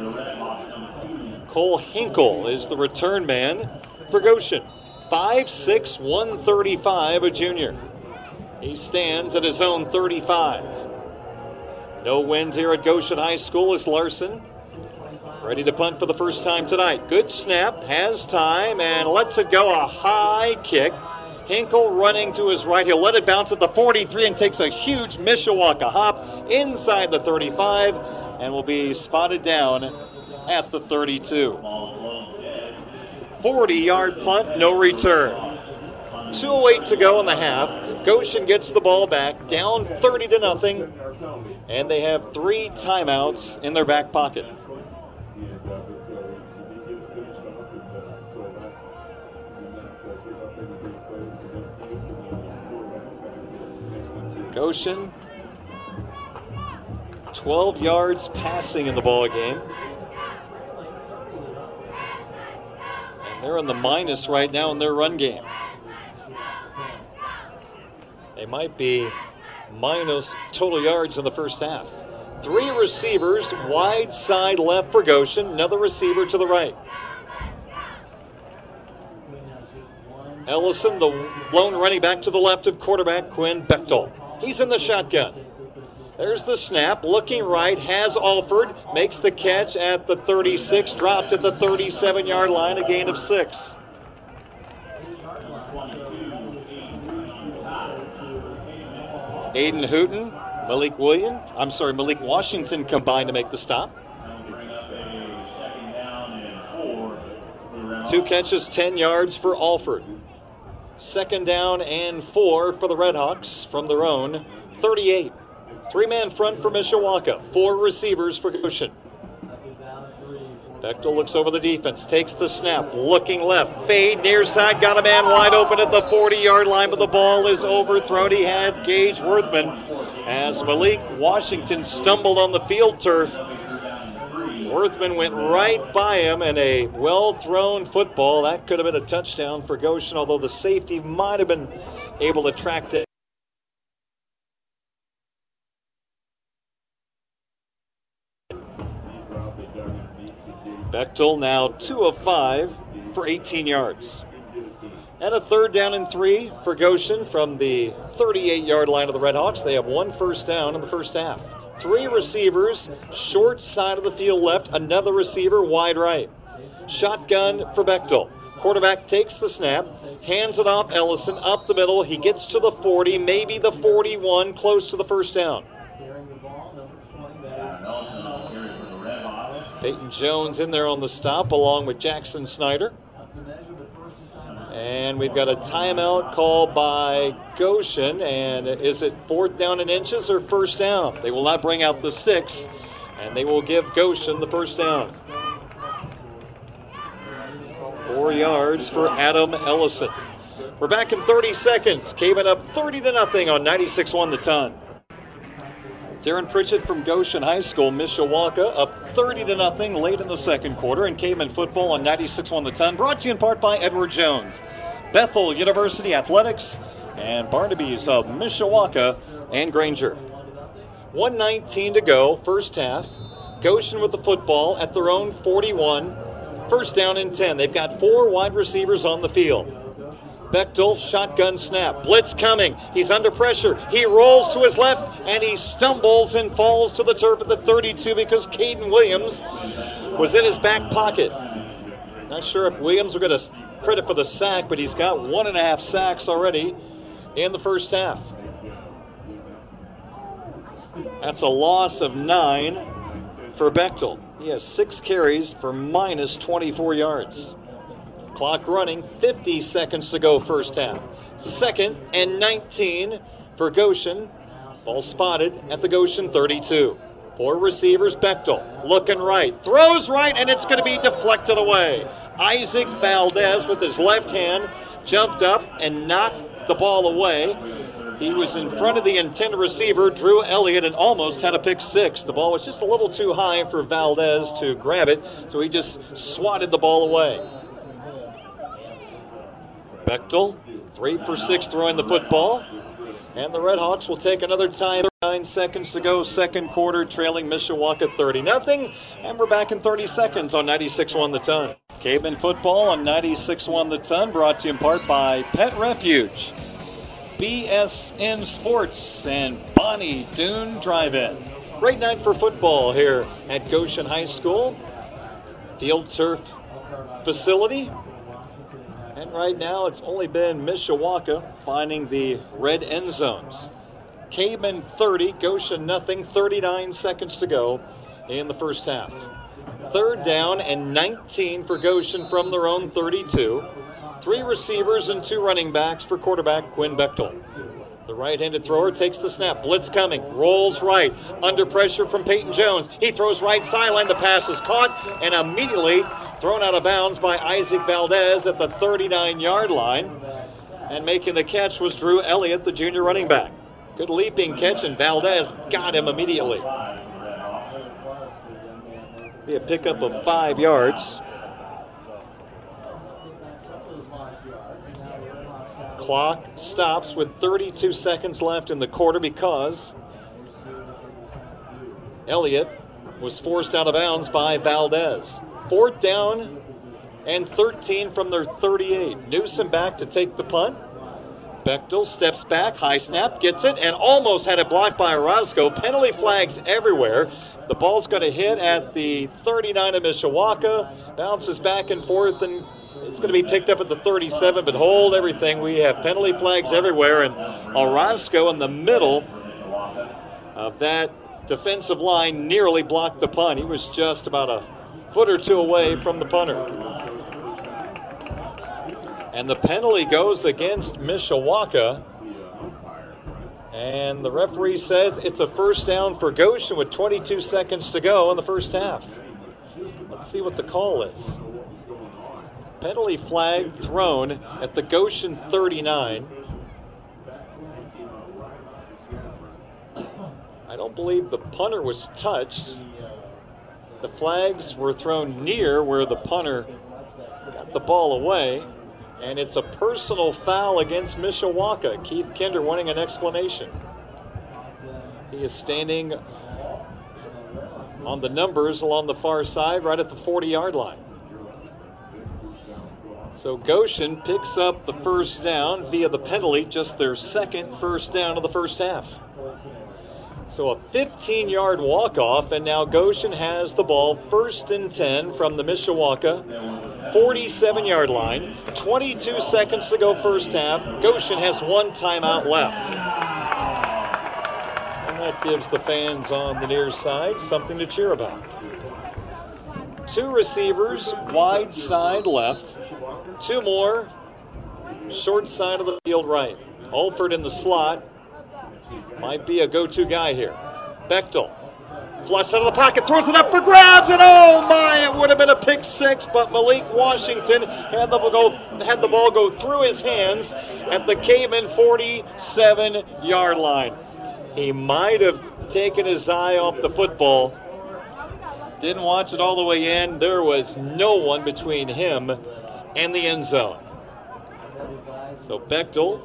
Cole Hinkle is the return man for Goshen. 5'6, 135, a junior. He stands at his own 35. No wind here at Goshen High School as Larson ready to punt for the first time tonight. Good snap, has time, and lets it go. A high kick. Hinkle running to his right. He'll let it bounce at the 43 and takes a huge Mishawaka hop inside the 35 and will be spotted down at the 32. 40 yard punt, no return. 2.08 to go in the half. Goshen gets the ball back, down 30 to nothing, and they have three timeouts in their back pocket. Goshen, 12 yards passing in the ball game. And they're in the minus right now in their run game. They might be minus total yards in the first half. Three receivers, wide side left for Goshen, another receiver to the right. Ellison, the lone running back to the left of quarterback Quinn Bechtel. He's in the shotgun. There's the snap, looking right, has Alford, makes the catch at the 36, dropped at the 37 yard line, a gain of six. Aiden Hooten, Malik William, I'm sorry, Malik Washington combined to make the stop. Two catches, 10 yards for Alford. Second down and four for the Redhawks from their own 38. Three man front for Mishawaka, four receivers for Goshen. Bechtel looks over the defense, takes the snap, looking left, fade near side, got a man wide open at the 40 yard line, but the ball is overthrown. He had Gage Worthman as Malik Washington stumbled on the field turf. Worthman went right by him and a well thrown football. That could have been a touchdown for Goshen, although the safety might have been able to track it. Bechtel now two of five for 18 yards. And a third down and three for Goshen from the 38 yard line of the Redhawks. They have one first down in the first half. Three receivers, short side of the field left, another receiver wide right. Shotgun for Bechtel. Quarterback takes the snap, hands it off Ellison up the middle. He gets to the 40, maybe the 41, close to the first down. Peyton Jones in there on the stop along with Jackson Snyder. And we've got a timeout called by Goshen. And is it fourth down in inches or first down? They will not bring out the six, and they will give Goshen the first down. Four yards for Adam Ellison. We're back in 30 seconds. Caving up 30 to nothing on 96-1 the ton. Darren Pritchett from Goshen High School, Mishawaka, up 30 to nothing late in the second quarter. And Caveman football on 96-1 the ton, brought to you in part by Edward Jones, Bethel University Athletics, and Barnaby's of Mishawaka and Granger. 119 to go, first half. Goshen with the football at their own 41. First down and 10. They've got four wide receivers on the field. Bechtel, shotgun snap. Blitz coming. He's under pressure. He rolls to his left and he stumbles and falls to the turf at the 32 because Caden Williams was in his back pocket. Not sure if Williams will get a credit for the sack, but he's got one and a half sacks already in the first half. That's a loss of nine for Bechtel. He has six carries for minus 24 yards. Clock running, 50 seconds to go, first half. Second and 19 for Goshen. Ball spotted at the Goshen 32. Four receivers, Bechtel looking right, throws right, and it's going to be deflected away. Isaac Valdez with his left hand jumped up and knocked the ball away. He was in front of the intended receiver, Drew Elliott, and almost had a pick six. The ball was just a little too high for Valdez to grab it, so he just swatted the ball away. Bechtel, three for six throwing the football. And the Redhawks will take another time. Nine seconds to go, second quarter, trailing Mishawaka 30 nothing. And we're back in 30 seconds on 96-1 the ton. Caveman football on 96-1 the ton, brought to you in part by Pet Refuge, BSN Sports, and Bonnie Doon Drive-In. Great night for football here at Goshen High School. Field turf facility and right now, it's only been Mishawaka finding the red end zones. Caveman 30, Goshen nothing, 39 seconds to go in the first half. Third down and 19 for Goshen from their own 32. Three receivers and two running backs for quarterback Quinn Bechtel. The right handed thrower takes the snap. Blitz coming. Rolls right. Under pressure from Peyton Jones. He throws right sideline. The pass is caught and immediately Thrown out of bounds by Isaac Valdez at the 39 yard line. And making the catch was Drew Elliott, the junior running back. Good leaping catch, and Valdez got him immediately. Be a pickup of five yards. Clock stops with 32 seconds left in the quarter because Elliott was forced out of bounds by Valdez. Fourth down and 13 from their 38. Newsom back to take the punt. Bechtel steps back, high snap, gets it, and almost had it blocked by Orozco. Penalty flags everywhere. The ball's going to hit at the 39 of Mishawaka, bounces back and forth, and it's going to be picked up at the 37. But hold everything. We have penalty flags everywhere, and Orozco in the middle of that defensive line nearly blocked the punt. He was just about a foot or two away from the punter. And the penalty goes against Mishawaka. And the referee says it's a first down for Goshen with 22 seconds to go in the first half. Let's see what the call is. Penalty flag thrown at the Goshen 39. I don't believe the punter was touched. The flags were thrown near where the punter got the ball away, and it's a personal foul against Mishawaka. Keith Kinder wanting an explanation. He is standing on the numbers along the far side, right at the 40 yard line. So Goshen picks up the first down via the penalty, just their second first down of the first half. So a 15 yard walk off, and now Goshen has the ball first and 10 from the Mishawaka 47 yard line. 22 seconds to go, first half. Goshen has one timeout left. And that gives the fans on the near side something to cheer about. Two receivers, wide side left. Two more, short side of the field right. Alford in the slot. Might be a go to guy here. Bechtel. Flush out of the pocket, throws it up for grabs, and oh my, it would have been a pick six, but Malik Washington had the, go, had the ball go through his hands at the Caveman 47 yard line. He might have taken his eye off the football. Didn't watch it all the way in. There was no one between him and the end zone. So Bechtel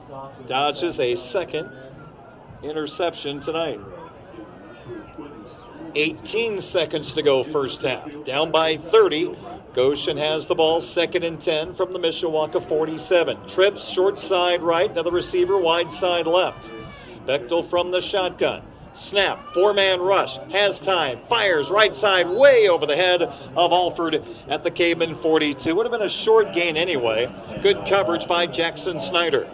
dodges a second interception tonight. 18 seconds to go, first half. Down by 30. Goshen has the ball, second and 10 from the Mishawaka 47. Trips short side right, now the receiver wide side left. Bechtel from the shotgun. Snap, four man rush, has time, fires right side way over the head of Alford at the Caveman 42. Would have been a short gain anyway. Good coverage by Jackson Snyder.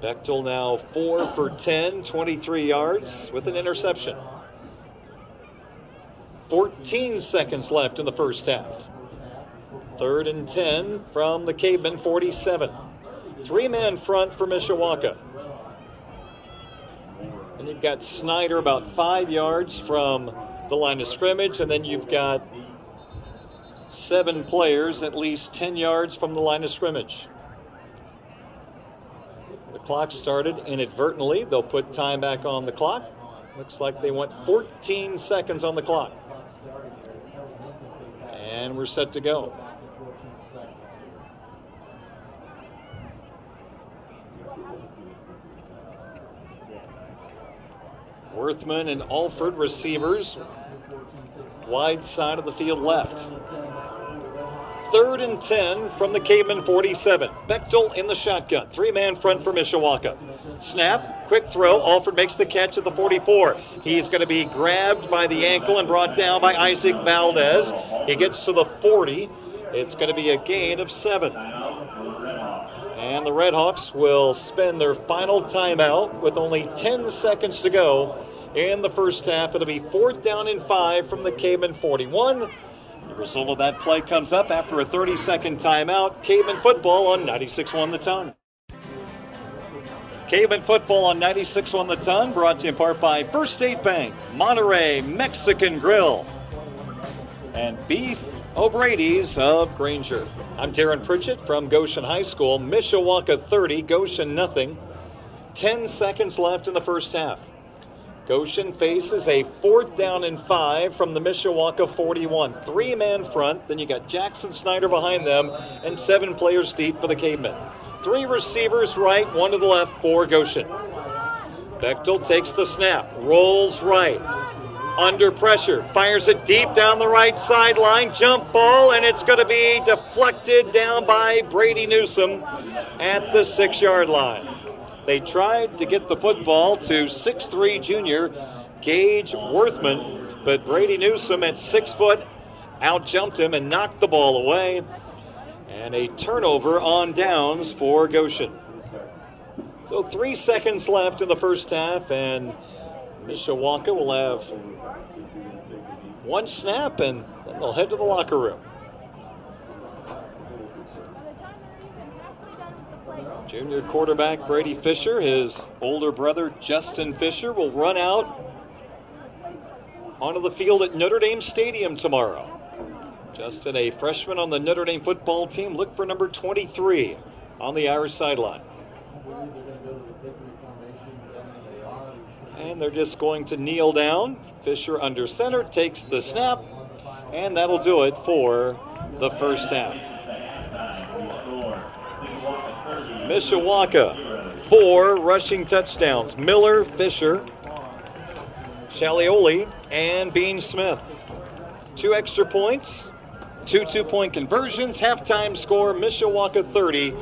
Bechtel now four for 10, 23 yards with an interception. 14 seconds left in the first half. Third and 10 from the Caveman 47. Three man front for Mishawaka. And you've got Snyder about five yards from the line of scrimmage, and then you've got seven players at least 10 yards from the line of scrimmage. The clock started inadvertently. They'll put time back on the clock. Looks like they went 14 seconds on the clock. And we're set to go. Worthman and Alford receivers. Wide side of the field left. Third and 10 from the Caveman 47. Bechtel in the shotgun. Three man front for Mishawaka. Snap, quick throw. Alford makes the catch at the 44. He's going to be grabbed by the ankle and brought down by Isaac Valdez. He gets to the 40. It's going to be a gain of seven. And the Redhawks will spend their final timeout with only 10 seconds to go in the first half. It'll be fourth down and five from the Caveman 41. Result of that play comes up after a 30 second timeout. Caveman football on 96 1 the ton. Caveman football on 96 1 the ton, brought to you in part by First State Bank, Monterey Mexican Grill, and Beef O'Brady's of Granger. I'm Darren Pritchett from Goshen High School. Mishawaka 30, Goshen nothing. 10 seconds left in the first half. Goshen faces a fourth down and five from the Mishawaka 41. Three man front, then you got Jackson Snyder behind them, and seven players deep for the Cavemen. Three receivers right, one to the left for Goshen. Bechtel takes the snap, rolls right, under pressure, fires it deep down the right sideline, jump ball, and it's going to be deflected down by Brady Newsom at the six yard line. They tried to get the football to 6'3 junior Gage Worthman, but Brady Newsom at six foot outjumped him and knocked the ball away. And a turnover on downs for Goshen. So three seconds left in the first half, and Mishawaka will have one snap, and then they'll head to the locker room. Junior quarterback Brady Fisher, his older brother Justin Fisher, will run out onto the field at Notre Dame Stadium tomorrow. Justin, a freshman on the Notre Dame football team, look for number 23 on the Irish sideline. And they're just going to kneel down. Fisher under center takes the snap, and that'll do it for the first half. Mishawaka, four rushing touchdowns. Miller, Fisher, Shalioli, and Bean Smith. Two extra points, two two point conversions, halftime score Mishawaka 30,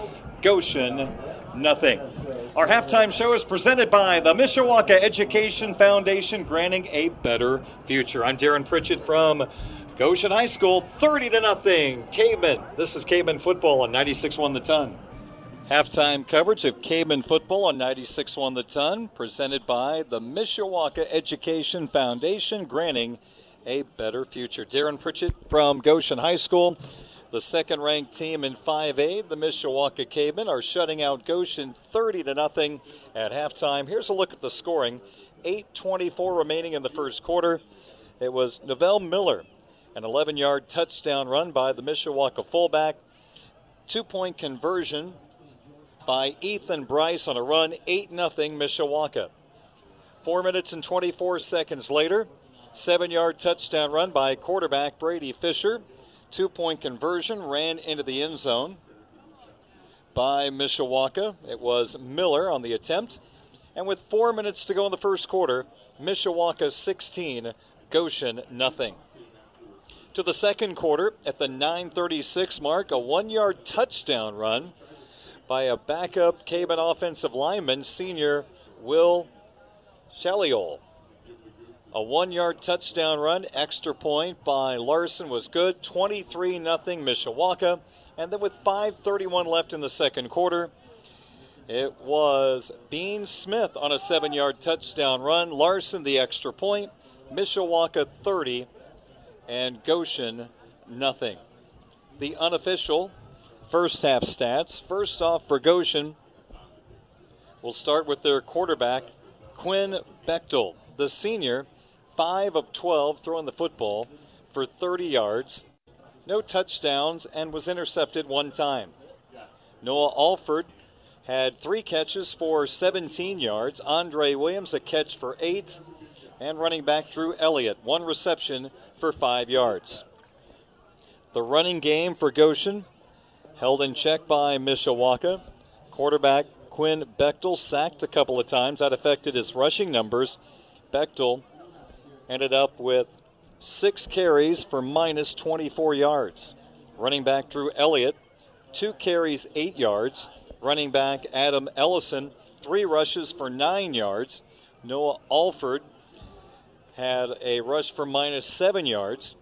Goshen nothing. Our halftime show is presented by the Mishawaka Education Foundation, granting a better future. I'm Darren Pritchett from Goshen High School, 30 to nothing. Caveman. This is Caveman football on 96 1 the ton. Halftime coverage of Caveman football on 96.1 the ton, presented by the Mishawaka Education Foundation, granting a better future. Darren Pritchett from Goshen High School. The second ranked team in 5A, the Mishawaka Cavemen, are shutting out Goshen 30 to nothing at halftime. Here's a look at the scoring 8.24 remaining in the first quarter. It was Novell Miller, an 11 yard touchdown run by the Mishawaka fullback. Two point conversion by Ethan Bryce on a run, 8 0 Mishawaka. Four minutes and 24 seconds later, seven yard touchdown run by quarterback Brady Fisher. Two point conversion ran into the end zone by Mishawaka. It was Miller on the attempt. And with four minutes to go in the first quarter, Mishawaka 16, Goshen nothing. To the second quarter, at the 9:36 mark, a one-yard touchdown run by a backup Caveman offensive lineman, senior Will Shaliol. A one yard touchdown run, extra point by Larson was good. 23 0 Mishawaka. And then with 5.31 left in the second quarter, it was Bean Smith on a seven yard touchdown run. Larson the extra point. Mishawaka 30 and Goshen nothing. The unofficial first half stats. First off for Goshen, we'll start with their quarterback, Quinn Bechtel, the senior 5 of 12 throwing the football for 30 yards, no touchdowns, and was intercepted one time. Noah Alford had three catches for 17 yards. Andre Williams, a catch for eight. And running back Drew Elliott, one reception for five yards. The running game for Goshen held in check by Mishawaka. Quarterback Quinn Bechtel sacked a couple of times. That affected his rushing numbers. Bechtel ended up with six carries for minus 24 yards. Running back Drew Elliott, two carries, eight yards. Running back Adam Ellison, three rushes for nine yards. Noah Alford had a rush for minus seven yards.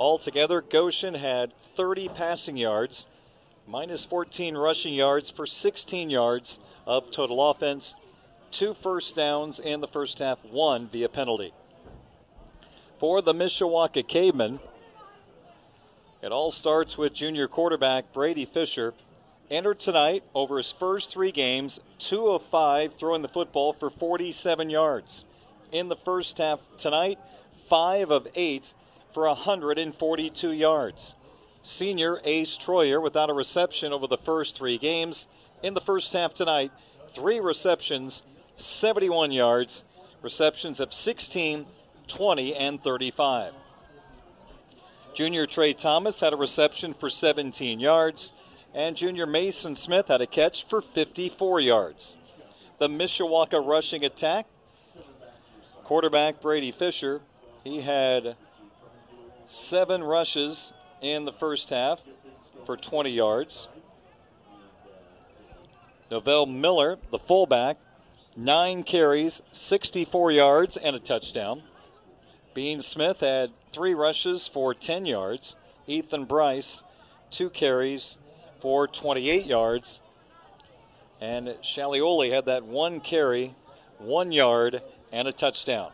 Altogether, Goshen had 30 passing yards, minus 14 rushing yards for 16 yards of total offense two first downs in the first half, one via penalty. For the Mishawaka Cavemen, it all starts with junior quarterback Brady Fisher. Entered tonight over his first three games, two of five throwing the football for 47 yards. In the first half tonight, five of eight for 142 yards. Senior Ace Troyer without a reception over the first three games. In the first half tonight, three receptions 71 yards, receptions of 16, 20, and 35. Junior Trey Thomas had a reception for 17 yards, and junior Mason Smith had a catch for 54 yards. The Mishawaka rushing attack, quarterback Brady Fisher, he had seven rushes in the first half for 20 yards. Novell Miller, the fullback, nine carries, 64 yards, and a touchdown. Bean Smith had three rushes for 10 yards. Ethan Bryce, two carries for 28 yards. And Shalioli had that one carry, one yard, and a touchdown.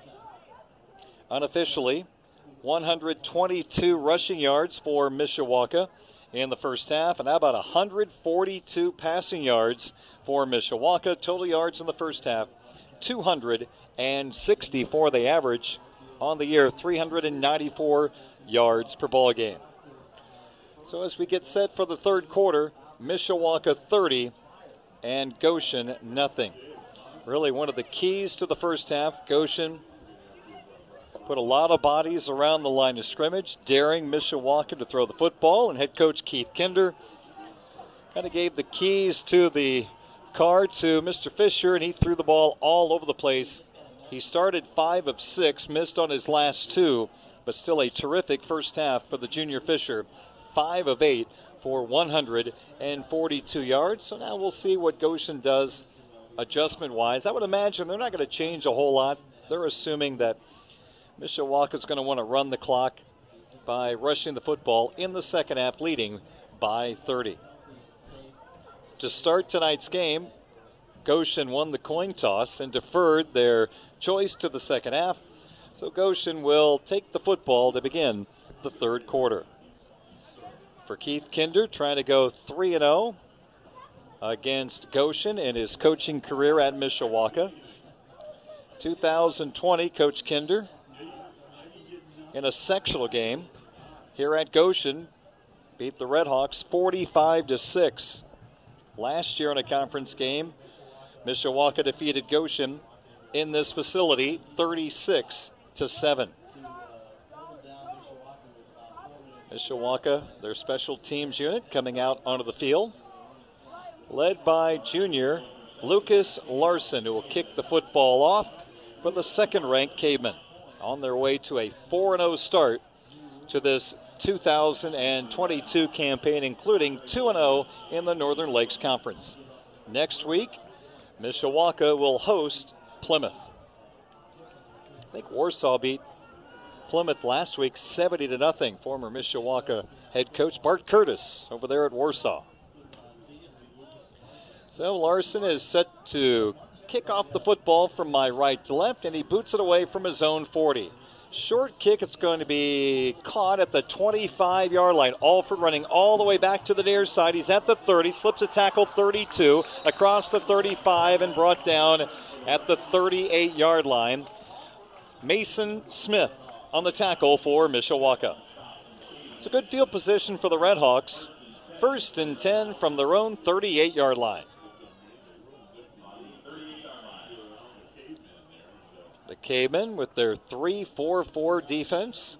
Unofficially, 122 rushing yards for Mishawaka in the first half, and about 142 passing yards for Mishawaka? Total yards in the first half, 264 they average on the year, 394 yards per ball game. So as we get set for the third quarter, Mishawaka 30 and Goshen nothing. Really one of the keys to the first half. Goshen put a lot of bodies around the line of scrimmage, daring Mishawaka to throw the football, and head coach Keith Kinder kind of gave the keys to the car to Mr. Fisher, and he threw the ball all over the place. He started five of six, missed on his last two, but still a terrific first half for the junior Fisher. Five of eight for 142 yards. So now we'll see what Goshen does adjustment wise. I would imagine they're not going to change a whole lot. They're assuming that Mishawaka is going to want to run the clock by rushing the football in the second half, leading by 30. To start tonight's game, Goshen won the coin toss and deferred their choice to the second half. So Goshen will take the football to begin the third quarter. For Keith Kinder, trying to go 3 0 against Goshen in his coaching career at Mishawaka. 2020, Coach Kinder in a sectional game here at Goshen beat the Redhawks 45 to 6. Last year in a conference game, Mishawaka defeated Goshen in this facility 36 to 7. Mishawaka, their special teams unit, coming out onto the field, led by junior Lucas Larson, who will kick the football off for the second ranked Cavemen on their way to a 4 0 start to this 2022 campaign, including 2 0 in the Northern Lakes Conference. Next week, Mishawaka will host Plymouth. I think Warsaw beat Plymouth last week 70 to nothing. Former Mishawaka head coach Bart Curtis over there at Warsaw. So Larson is set to kick off the football from my right to left, and he boots it away from his own 40. Short kick, it's going to be caught at the 25 yard line. Alford running all the way back to the near side. He's at the 30, slips a tackle 32, across the 35, and brought down at the 38 yard line. Mason Smith on the tackle for Mishawaka. It's a good field position for the Redhawks. First and 10 from their own 38 yard line. The Cavemen with their 3 4 4 defense.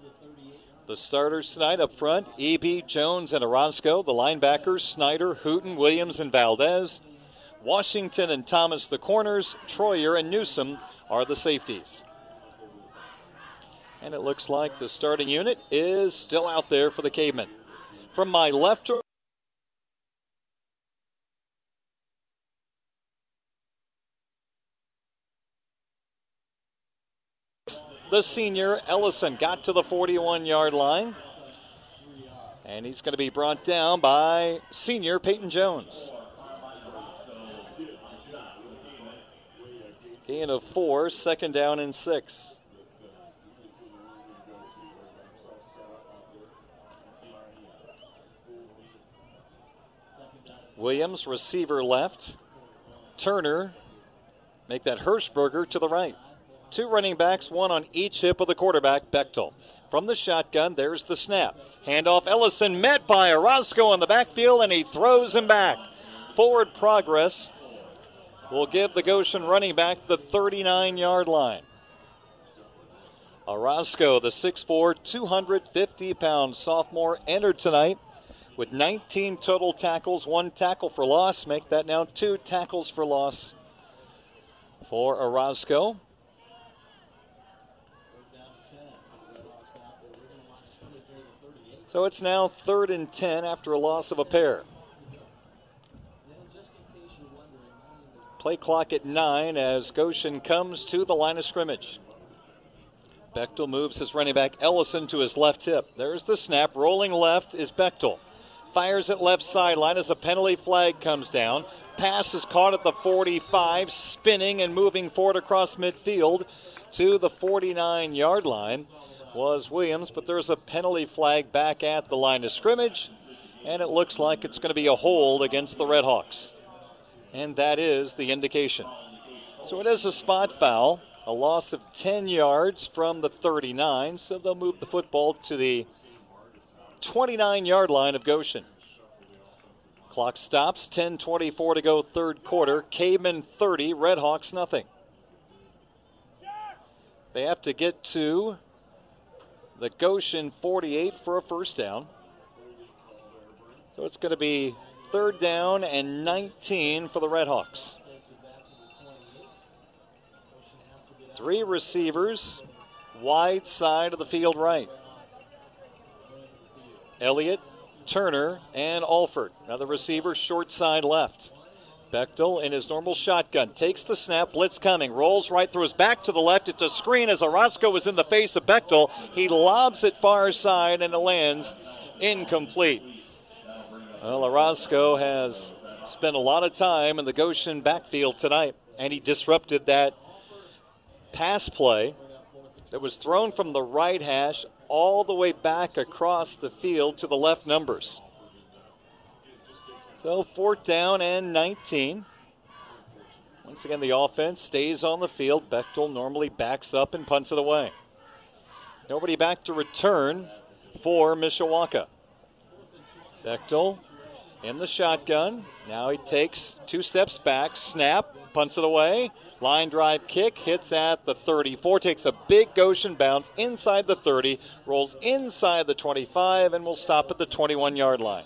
The starters tonight up front E.B. Jones and Orozco. The linebackers Snyder, Hooten, Williams, and Valdez. Washington and Thomas the corners. Troyer and Newsom are the safeties. And it looks like the starting unit is still out there for the Cavemen. From my left to the senior Ellison got to the 41 yard line. And he's going to be brought down by senior Peyton Jones. Gain of four, second down and six. Williams, receiver left. Turner, make that Hirschberger to the right. Two running backs, one on each hip of the quarterback, Bechtel. From the shotgun, there's the snap. Handoff Ellison met by Orozco in the backfield, and he throws him back. Forward progress will give the Goshen running back the 39 yard line. Orozco, the 6'4, 250 pound sophomore, entered tonight with 19 total tackles, one tackle for loss. Make that now two tackles for loss for Orozco. So it's now third and 10 after a loss of a pair. Play clock at nine as Goshen comes to the line of scrimmage. Bechtel moves his running back Ellison to his left hip. There's the snap. Rolling left is Bechtel. Fires at left sideline as a penalty flag comes down. Pass is caught at the 45, spinning and moving forward across midfield to the 49 yard line was Williams, but there's a penalty flag back at the line of scrimmage, and it looks like it's going to be a hold against the Redhawks. And that is the indication. So it is a spot foul a loss of 10 yards from the 39, so they'll move the football to the 29 yard line of Goshen. Clock stops, 10:24 to go, third quarter. Caveman 30, Redhawks nothing. They have to get to the Goshen 48 for a first down. So it's going to be third down and 19 for the Redhawks. Three receivers, wide side of the field right. Elliott, Turner, and Alford. Now the receiver, short side left. Bechtel in his normal shotgun takes the snap, blitz coming, rolls right through his back to the left. It's a screen as Orozco is in the face of Bechtel. He lobs it far side and it lands incomplete. Well, Orozco has spent a lot of time in the Goshen backfield tonight, and he disrupted that pass play that was thrown from the right hash all the way back across the field to the left numbers. So, fourth down and 19. Once again, the offense stays on the field. Bechtel normally backs up and punts it away. Nobody back to return for Mishawaka. Bechtel in the shotgun. Now he takes two steps back, snap, punts it away. Line drive kick hits at the 34, takes a big Goshen bounce inside the 30, rolls inside the 25, and will stop at the 21 yard line.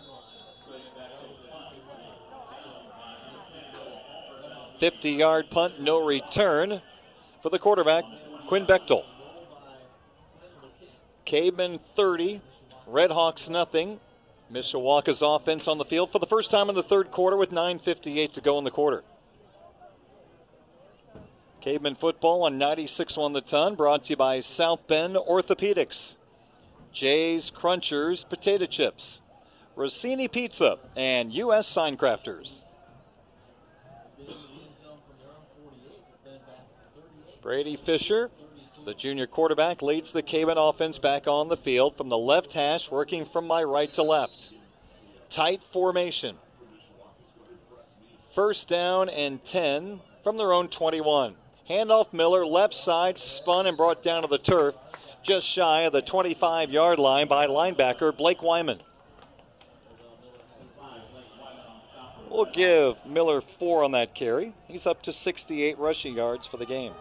50 yard punt, no return for the quarterback, Quinn Bechtel. Caveman 30, Redhawks nothing. Mishawaka's offense on the field for the first time in the third quarter with 9.58 to go in the quarter. Caveman football on 96 on the ton, brought to you by South Bend Orthopedics, Jay's Crunchers Potato Chips, Rossini Pizza, and U.S. Sign Brady Fisher, the junior quarterback, leads the Caveman offense back on the field from the left hash, working from my right to left. Tight formation. First down and 10 from their own 21. Handoff Miller, left side, spun and brought down to the turf, just shy of the 25 yard line by linebacker Blake Wyman. We'll give Miller four on that carry. He's up to 68 rushing yards for the game.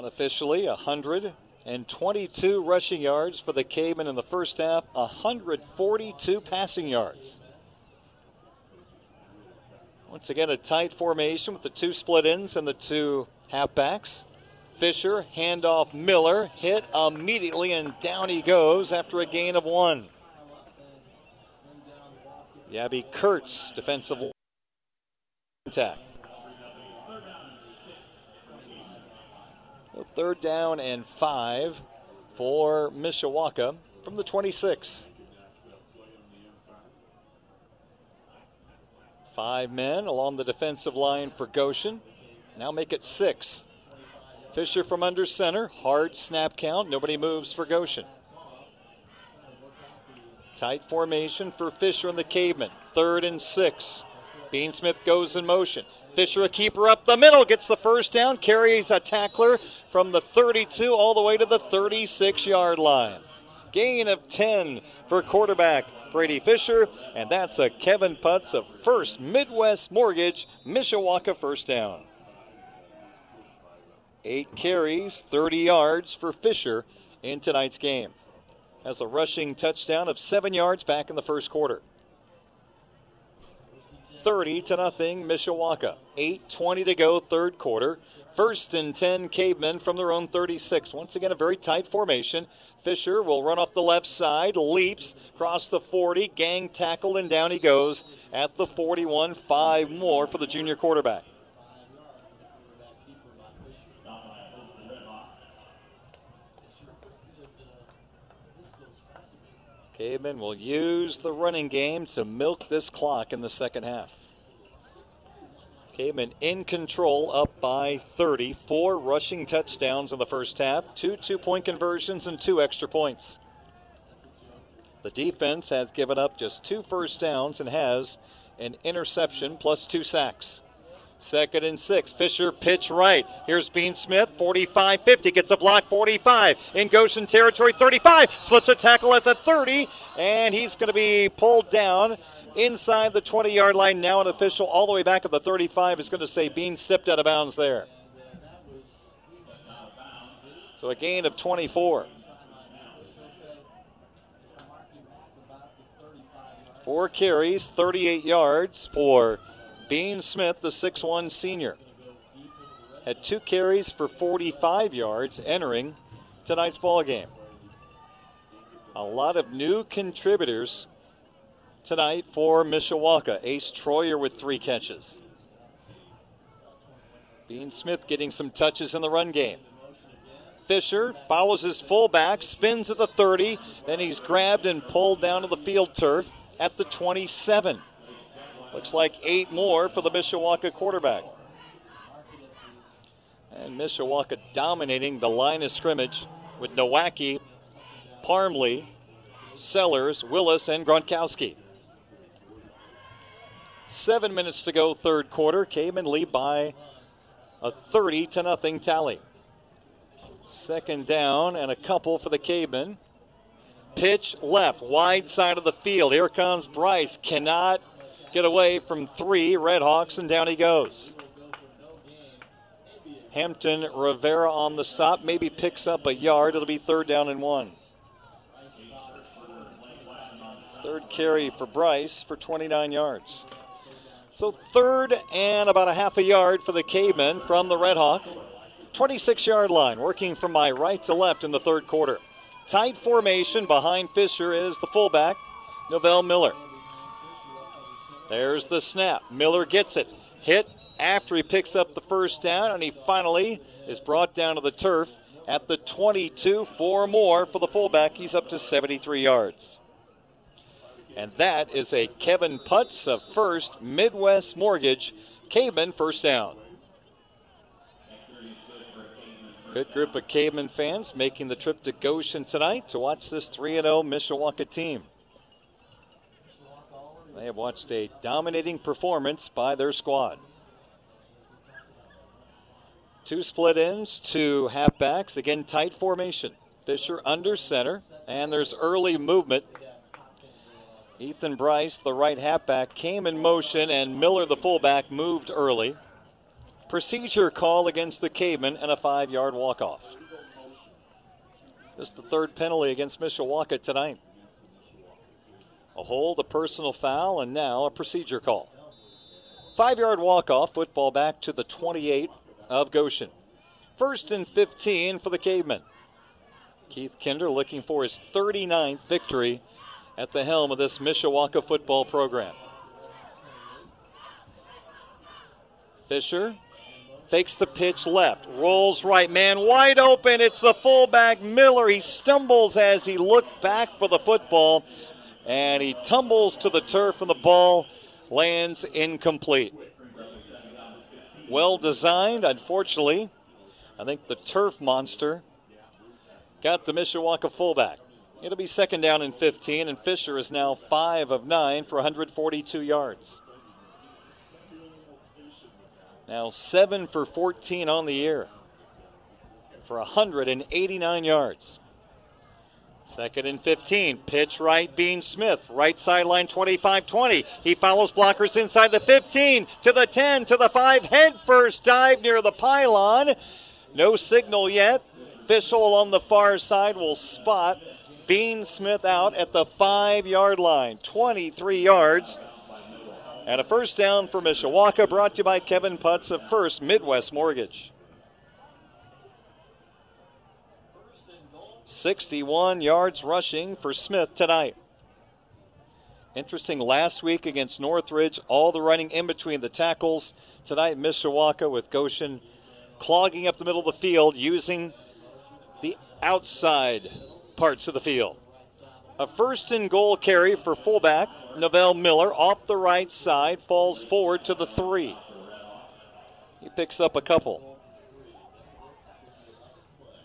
Unofficially, 122 rushing yards for the Cavemen in the first half, 142 passing yards. Once again, a tight formation with the two split ends and the two halfbacks. Fisher, handoff Miller, hit immediately, and down he goes after a gain of one. Yabby Kurtz, defensive contact. Third down and five for Mishawaka from the 26. Five men along the defensive line for Goshen. Now make it six. Fisher from under center. Hard snap count. Nobody moves for Goshen. Tight formation for Fisher and the Caveman. Third and six. Bean Smith goes in motion. Fisher, a keeper up the middle, gets the first down, carries a tackler from the 32 all the way to the 36 yard line. Gain of 10 for quarterback Brady Fisher, and that's a Kevin Putz of First Midwest Mortgage, Mishawaka first down. Eight carries, 30 yards for Fisher in tonight's game. Has a rushing touchdown of seven yards back in the first quarter. 30 to nothing, Mishawaka. 8:20 to go, third quarter. First and 10 cavemen from their own 36. Once again, a very tight formation. Fisher will run off the left side, leaps, across the 40, gang tackled, and down he goes at the 41. Five more for the junior quarterback. Cavemen will use the running game to milk this clock in the second half. Cavemen in control, up by 30. Four rushing touchdowns in the first half, two two point conversions, and two extra points. The defense has given up just two first downs and has an interception plus two sacks. Second and six. Fisher pitch right. Here's Bean Smith, 45 50. Gets a block, 45. In Goshen territory, 35. Slips a tackle at the 30. And he's going to be pulled down inside the 20 yard line. Now, an official all the way back at the 35 is going to say Bean stepped out of bounds there. So a gain of 24. Four carries, 38 yards for Bean Smith, the 6'1 senior, had two carries for 45 yards entering tonight's ball game. A lot of new contributors tonight for Mishawaka. Ace Troyer with three catches. Bean Smith getting some touches in the run game. Fisher follows his fullback, spins at the 30, then he's grabbed and pulled down to the field turf at the 27. Looks like eight more for the Mishawaka quarterback. And Mishawaka dominating the line of scrimmage with Nowacki, Parmley, Sellers, Willis, and Gronkowski. Seven minutes to go, third quarter. Cavemen lead by a 30 to nothing tally. Second down and a couple for the Cavemen. Pitch left, wide side of the field. Here comes Bryce. Cannot get away from three Redhawks, and down he goes. Hampton Rivera on the stop, maybe picks up a yard. It'll be third down and one. Third carry for Bryce for 29 yards. So third and about a half a yard for the Cavemen from the Redhawk. 26 yard line, working from my right to left in the third quarter. Tight formation behind Fisher is the fullback, Novell Miller. There's the snap. Miller gets it. Hit after he picks up the first down, and he finally is brought down to the turf at the 22. Four more for the fullback. He's up to 73 yards. And that is a Kevin Putz of First Midwest Mortgage. Caveman first down. Good group of Caveman fans making the trip to Goshen tonight to watch this 3 0 Mishawaka team. They have watched a dominating performance by their squad. Two split ends, two halfbacks. Again, tight formation. Fisher under center, and there's early movement. Ethan Bryce, the right halfback, came in motion, and Miller, the fullback, moved early. Procedure call against the Cavemen and a five yard walk off. Just the third penalty against Mishawaka tonight. A hold, a personal foul, and now a procedure call. Five yard walk off, football back to the 28 of Goshen. First and 15 for the Cavemen. Keith Kinder looking for his 39th victory at the helm of this Mishawaka football program. Fisher fakes the pitch left, rolls right, man wide open. It's the fullback Miller. He stumbles as he looked back for the football, and he tumbles to the turf, and the ball lands incomplete. Well designed, unfortunately. I think the turf monster got the Mishawaka fullback. It'll be second down and 15, and Fisher is now 5 of 9 for 142 yards. Now 7 for 14 on the year for 189 yards. Second and 15. Pitch right, Bean Smith. Right sideline 25 20. He follows blockers inside the 15 to the 10 to the 5. Head first dive near the pylon. No signal yet. Official on the far side will spot Bean Smith out at the five yard line. 23 yards. And a first down for Mishawaka brought to you by Kevin Putz of First Midwest Mortgage. 61 yards rushing for Smith tonight. Interesting last week against Northridge, all the running in between the tackles. Tonight, Mishawaka with Goshen clogging up the middle of the field using the outside parts of the field. A first and goal carry for fullback Novell Miller off the right side, falls forward to the three. He picks up a couple.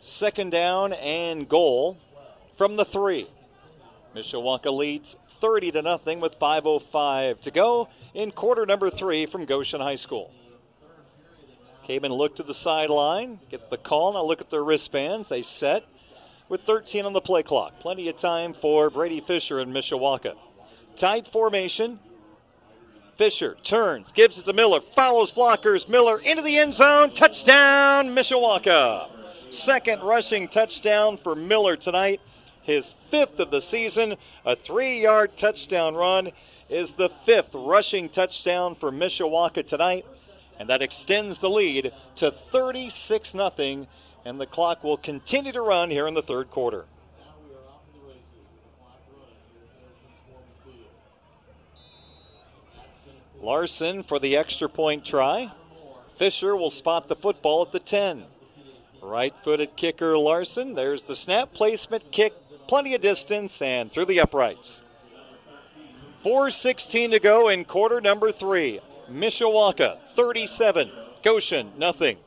Second down and goal from the three. Mishawaka leads 30 to nothing with 5:05 to go in quarter number three from Goshen High School. Cavemen look to the sideline, get the call. Now look at their wristbands. They set with 13 on the play clock. Plenty of time for Brady Fisher and Mishawaka. Tight formation. Fisher turns, gives it to Miller, follows blockers. Miller into the end zone. Touchdown, Mishawaka. Second rushing touchdown for Miller tonight. His fifth of the season. A three yard touchdown run is the fifth rushing touchdown for Mishawaka tonight. And that extends the lead to 36 0. And the clock will continue to run here in the third quarter. Larson for the extra point try. Fisher will spot the football at the 10. Right footed kicker Larson. There's the snap placement kick, plenty of distance, and through the uprights. 4.16 to go in quarter number three. Mishawaka 37, Goshen nothing.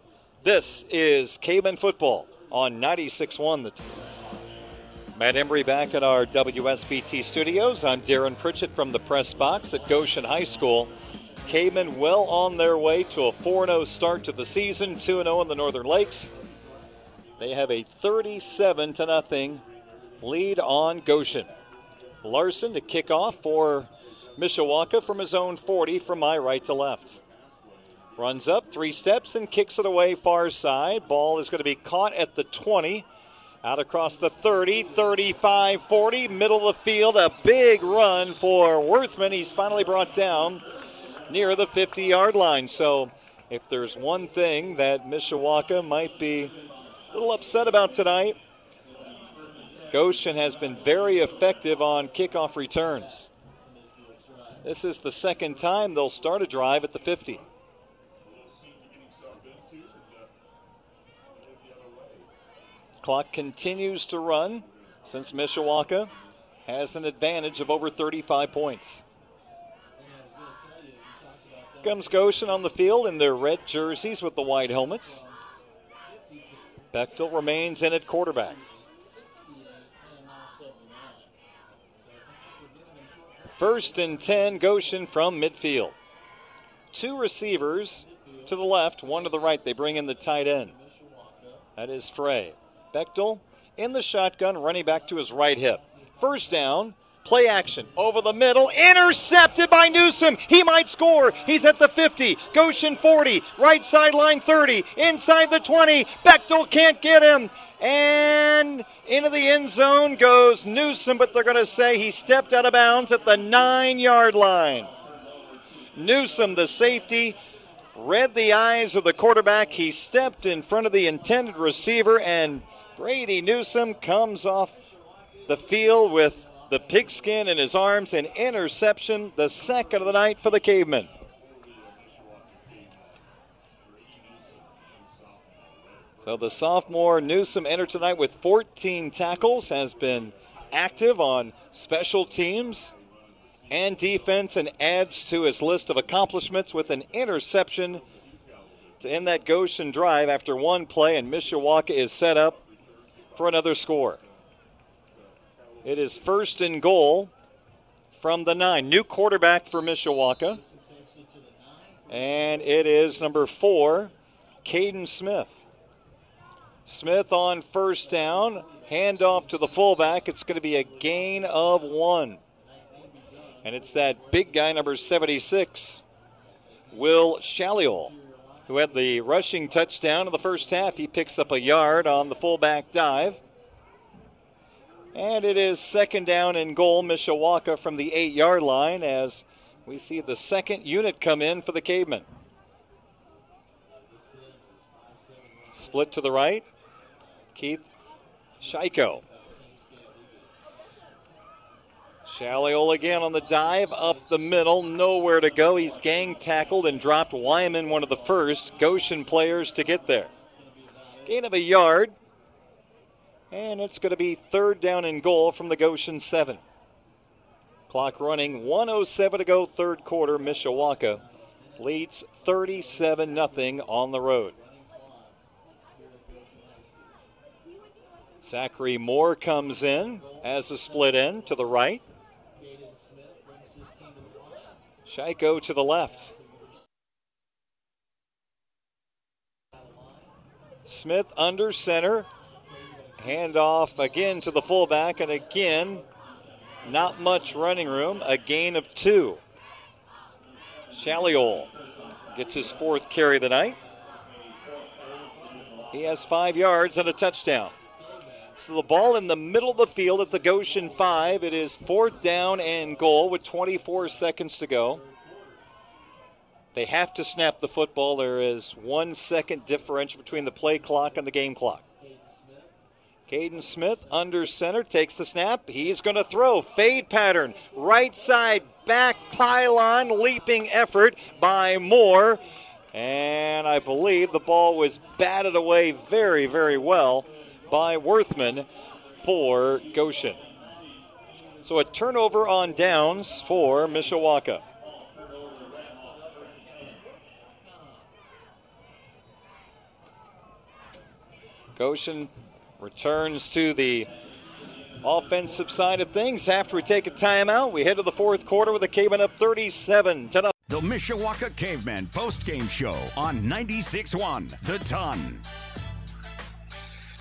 This is Caveman football on 96.1 The Matt Embry back at our WSBT studios. I'm Darren Pritchett from the press box at Goshen High School. Cavemen well on their way to a 4 0 start to the season, 2 0 in the Northern Lakes. They have a 37 to nothing lead on Goshen. Larson to kick off for Mishawaka from his own 40 from my right to left. Runs up three steps and kicks it away far side. Ball is going to be caught at the 20. Out across the 30, 35, 40, middle of the field. A big run for Worthman. He's finally brought down near the 50 yard line. So, if there's one thing that Mishawaka might be a little upset about tonight, Goshen has been very effective on kickoff returns. This is the second time they'll start a drive at the 50. Clock continues to run since Mishawaka has an advantage of over 35 points. Comes Goshen on the field in their red jerseys with the white helmets. Bechtel remains in at quarterback. First and 10, Goshen from midfield. Two receivers to the left, one to the right. They bring in the tight end. That is Frey. Bechtel in the shotgun, running back to his right hip. First down, play action over the middle, intercepted by Newsom. He might score. He's at the 50, Goshen 40, right sideline 30, inside the 20. Bechtel can't get him. And into the end zone goes Newsom, but they're going to say he stepped out of bounds at the nine yard line. Newsom, the safety, read the eyes of the quarterback. He stepped in front of the intended receiver, and Brady Newsom comes off the field with the pigskin in his arms. An interception, the second of the night for the Cavemen. So the sophomore Newsom entered tonight with 14 tackles, has been active on special teams and defense, and adds to his list of accomplishments with an interception to end that Goshen drive after one play, and Mishawaka is set up for another score. It is first and goal from the nine. New quarterback for Mishawaka. And it is number four, Caden Smith. Smith on first down. Handoff to the fullback. It's going to be a gain of one. And it's that big guy, number 76, Will Shaliol, who had the rushing touchdown in the first half. He picks up a yard on the fullback dive. And it is second down and goal, Mishawaka from the eight yard line as we see the second unit come in for the Cavemen. Split to the right. Keith Shiko. Shaliol again on the dive up the middle, nowhere to go. He's gang tackled and dropped Wyman, one of the first Goshen players to get there. Gain of a yard, and it's going to be third down and goal from the Goshen 7. Clock running, 107 to go, third quarter. Mishawaka leads 37 0 on the road. Zachary Moore comes in as a split end to the right. Shaiko to the left. Smith under center. Handoff again to the fullback, and again, not much running room. A gain of two. Shaliol gets his fourth carry of the night. He has five yards and a touchdown. So the ball in the middle of the field at the Goshen 5. It is fourth down and goal with 24 seconds to go. They have to snap the football. There is one second differential between the play clock and the game clock. Caden Smith under center takes the snap. He's going to throw. Fade pattern. Right side back pylon. Leaping effort by Moore. And I believe the ball was batted away very, very well by Worthman for Goshen. So a turnover on downs for Mishawaka. Goshen returns to the offensive side of things. After we take a timeout, we head to the fourth quarter with the Cavemen up 37 to The Mishawaka Caveman post-game show on 96.1 The Ton.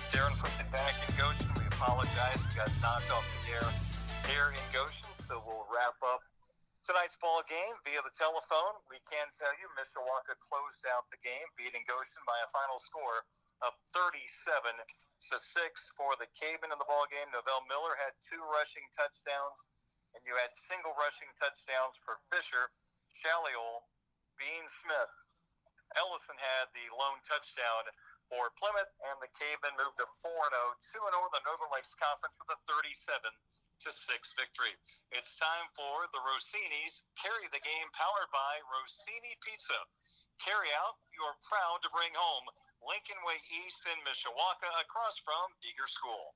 Darren Pritchett back in Goshen. We apologize. We got knocked off the air here in Goshen, so we'll wrap up tonight's ball game via the telephone. We can tell you Mishawaka closed out the game, beating Goshen by a final score of 37 to 6 for the Cavemen in the ball game. Novell Miller had two rushing touchdowns, and you had single rushing touchdowns for Fisher, Shaliol, Bean Smith. Ellison had the lone touchdown for Plymouth, and the Cavemen moved to 4 0, 2 0 in the Northern Lakes Conference with a 37 to 6 victory. It's time for the Rossinis Carry the Game, powered by Rossini Pizza. Carry out, you are proud to bring home Lincoln Way East in Mishawaka across from Beiger School.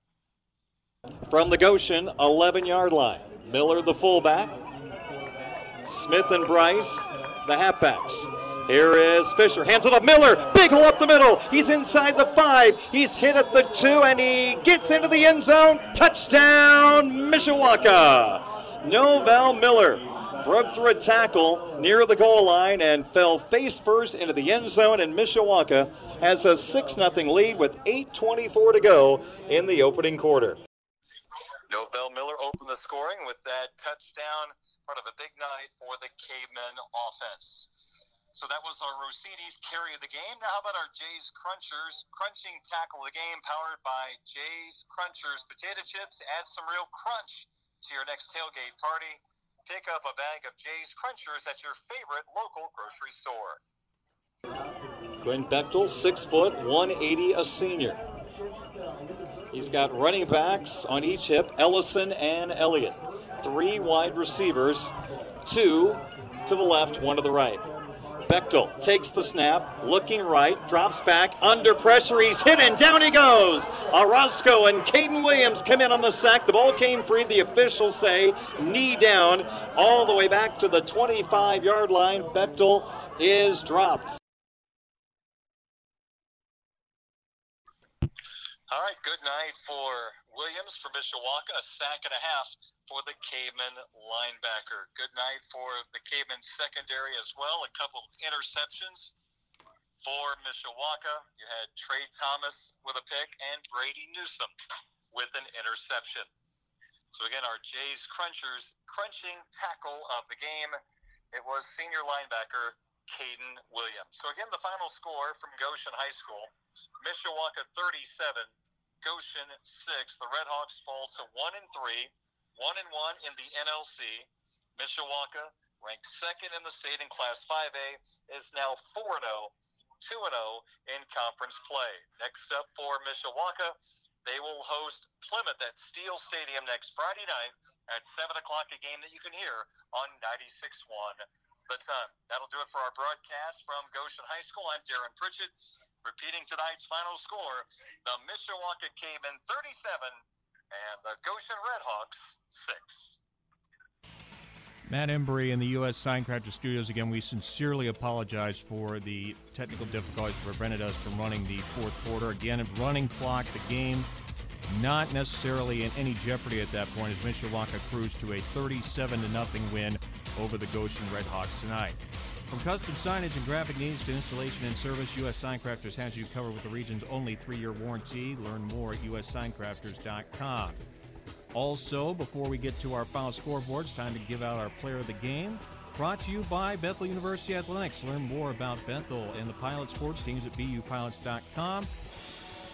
From the Goshen 11 yard line, Miller the fullback, Smith and Bryce the halfbacks. Here is Fisher. Hands it up. Miller. Big hole up the middle. He's inside the five. He's hit at the two, and he gets into the end zone. Touchdown, Mishawaka. Novell Miller broke through a tackle near the goal line and fell face first into the end zone, and Mishawaka has a 6 0 lead with 8.24 to go in the opening quarter. Novell Miller opened the scoring with that touchdown, part of a big night for the Cavemen offense. So that was our Rossinis carry of the game. Now, how about our Jay's Crunchers crunching tackle of the game, powered by Jay's Crunchers potato chips? Add some real crunch to your next tailgate party. Pick up a bag of Jay's Crunchers at your favorite local grocery store. Glenn Bechtel, six foot, 180, a senior. He's got running backs on each hip, Ellison and Elliott. Three wide receivers, two to the left, one to the right. Bechtel takes the snap, looking right, drops back, under pressure, he's hit and down he goes. Orozco and Caden Williams come in on the sack. The ball came free. The officials say knee down all the way back to the 25 yard line. Bechtel is dropped. All right, good night for Williams for Mishawaka, a sack and a half for the Caveman linebacker. Good night for the Caveman secondary as well, a couple interceptions for Mishawaka. You had Trey Thomas with a pick and Brady Newsom with an interception. So again, our Jays Crunchers crunching tackle of the game. It was senior linebacker Caden Williams. So again, the final score from Goshen High School: Mishawaka 37, Goshen 6. The Redhawks fall to 1 and 3, 1 and 1 in the NLC. Mishawaka, ranked second in the state in Class 5A, is now 4 0, 2 0 in conference play. Next up for Mishawaka, they will host Plymouth at Steel Stadium next Friday night at 7 o'clock, a game that you can hear on 96.1 The Ton. That'll do it for our broadcast from Goshen High School. I'm Darren Pritchett. Repeating tonight's final score, the Mishawaka Cavemen 37 and the Goshen Redhawks 6. Matt Embry in the U.S. Signcrafter Studios. Again, we sincerely apologize for the technical difficulties that prevented us from running the fourth quarter. Again, running clock, the game not necessarily in any jeopardy at that point as Mishawaka cruised to a 37 0 win over the Goshen Redhawks tonight. From custom signage and graphic needs to installation and service, U.S. Signcrafters has you covered with the region's only three-year warranty. Learn more at ussigncrafters.com. Also, before we get to our final scoreboard, it's time to give out our player of the game. Brought to you by Bethel University Athletics. Learn more about Bethel and the Pilot sports teams at bupilots.com.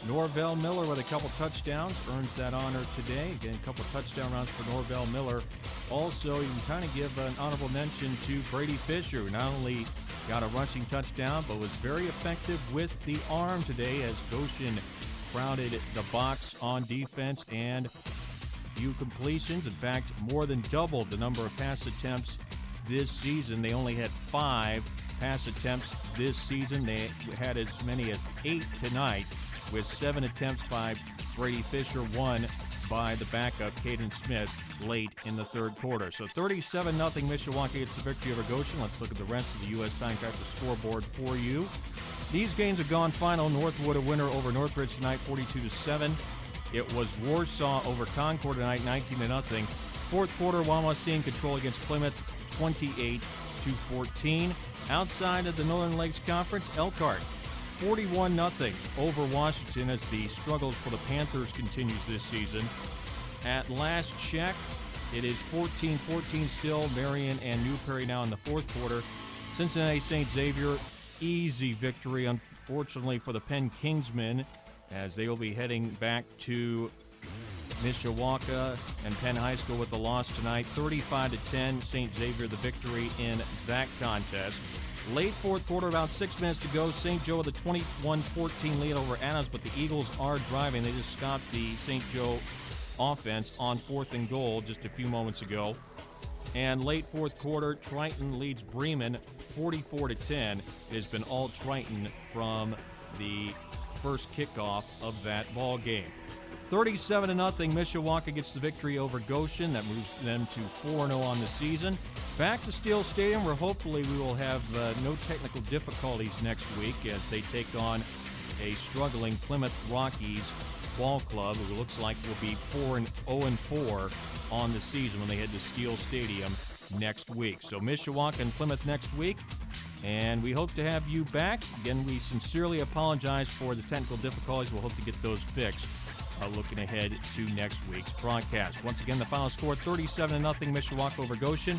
Norvell Miller with a couple touchdowns earns that honor today. Again, a couple touchdown runs for Norvell Miller. Also, you can kind of give an honorable mention to Brady Fisher, who not only got a rushing touchdown, but was very effective with the arm today as Goshen crowded the box on defense and few completions. In fact, more than doubled the number of pass attempts this season. They only had five pass attempts this season. They had as many as eight tonight, with seven attempts by Brady Fisher, one by the backup, Caden Smith, late in the third quarter. So 37 0 Mishawaka gets the victory over Goshen. Let's look at the rest of the U.S. Signcrafters scoreboard for you. These games have gone final. Northwood a winner over Northridge tonight, 42 7. It was Warsaw over Concord tonight, 19 0. Fourth quarter, Wawasee in control against Plymouth, 28 to 14. Outside of the Northern Lakes Conference, Elkhart 41 0 over Washington as the struggles for the Panthers continues this season. At last check, it is 14 14 still. Marion and New Prairie now in the fourth quarter. Cincinnati St. Xavier, easy victory, unfortunately, for the Penn Kingsmen as they will be heading back to Mishawaka and Penn High School with the loss tonight. 35 to 10, St. Xavier the victory in that contest. Late fourth quarter, about six minutes to go. St. Joe with a 21-14 lead over Adams, but the Eagles are driving. They just stopped the St. Joe offense on fourth and goal just a few moments ago. And late fourth quarter, Triton leads Bremen 44 to 10. It has been all Triton from the first kickoff of that ball game. 37 0 Mishawaka gets the victory over Goshen. That moves them to 4 0 on the season. Back to Steele Stadium, where hopefully we will have uh, no technical difficulties next week as they take on a struggling Plymouth Rockies ball club, who looks like will be 4 and 0 and 4 on the season when they head to Steele Stadium next week. So Mishawaka and Plymouth next week. And we hope to have you back. Again, we sincerely apologize for the technical difficulties. We'll hope to get those fixed uh, looking ahead to next week's broadcast. Once again, the final score 37 0 Mishawaka over Goshen.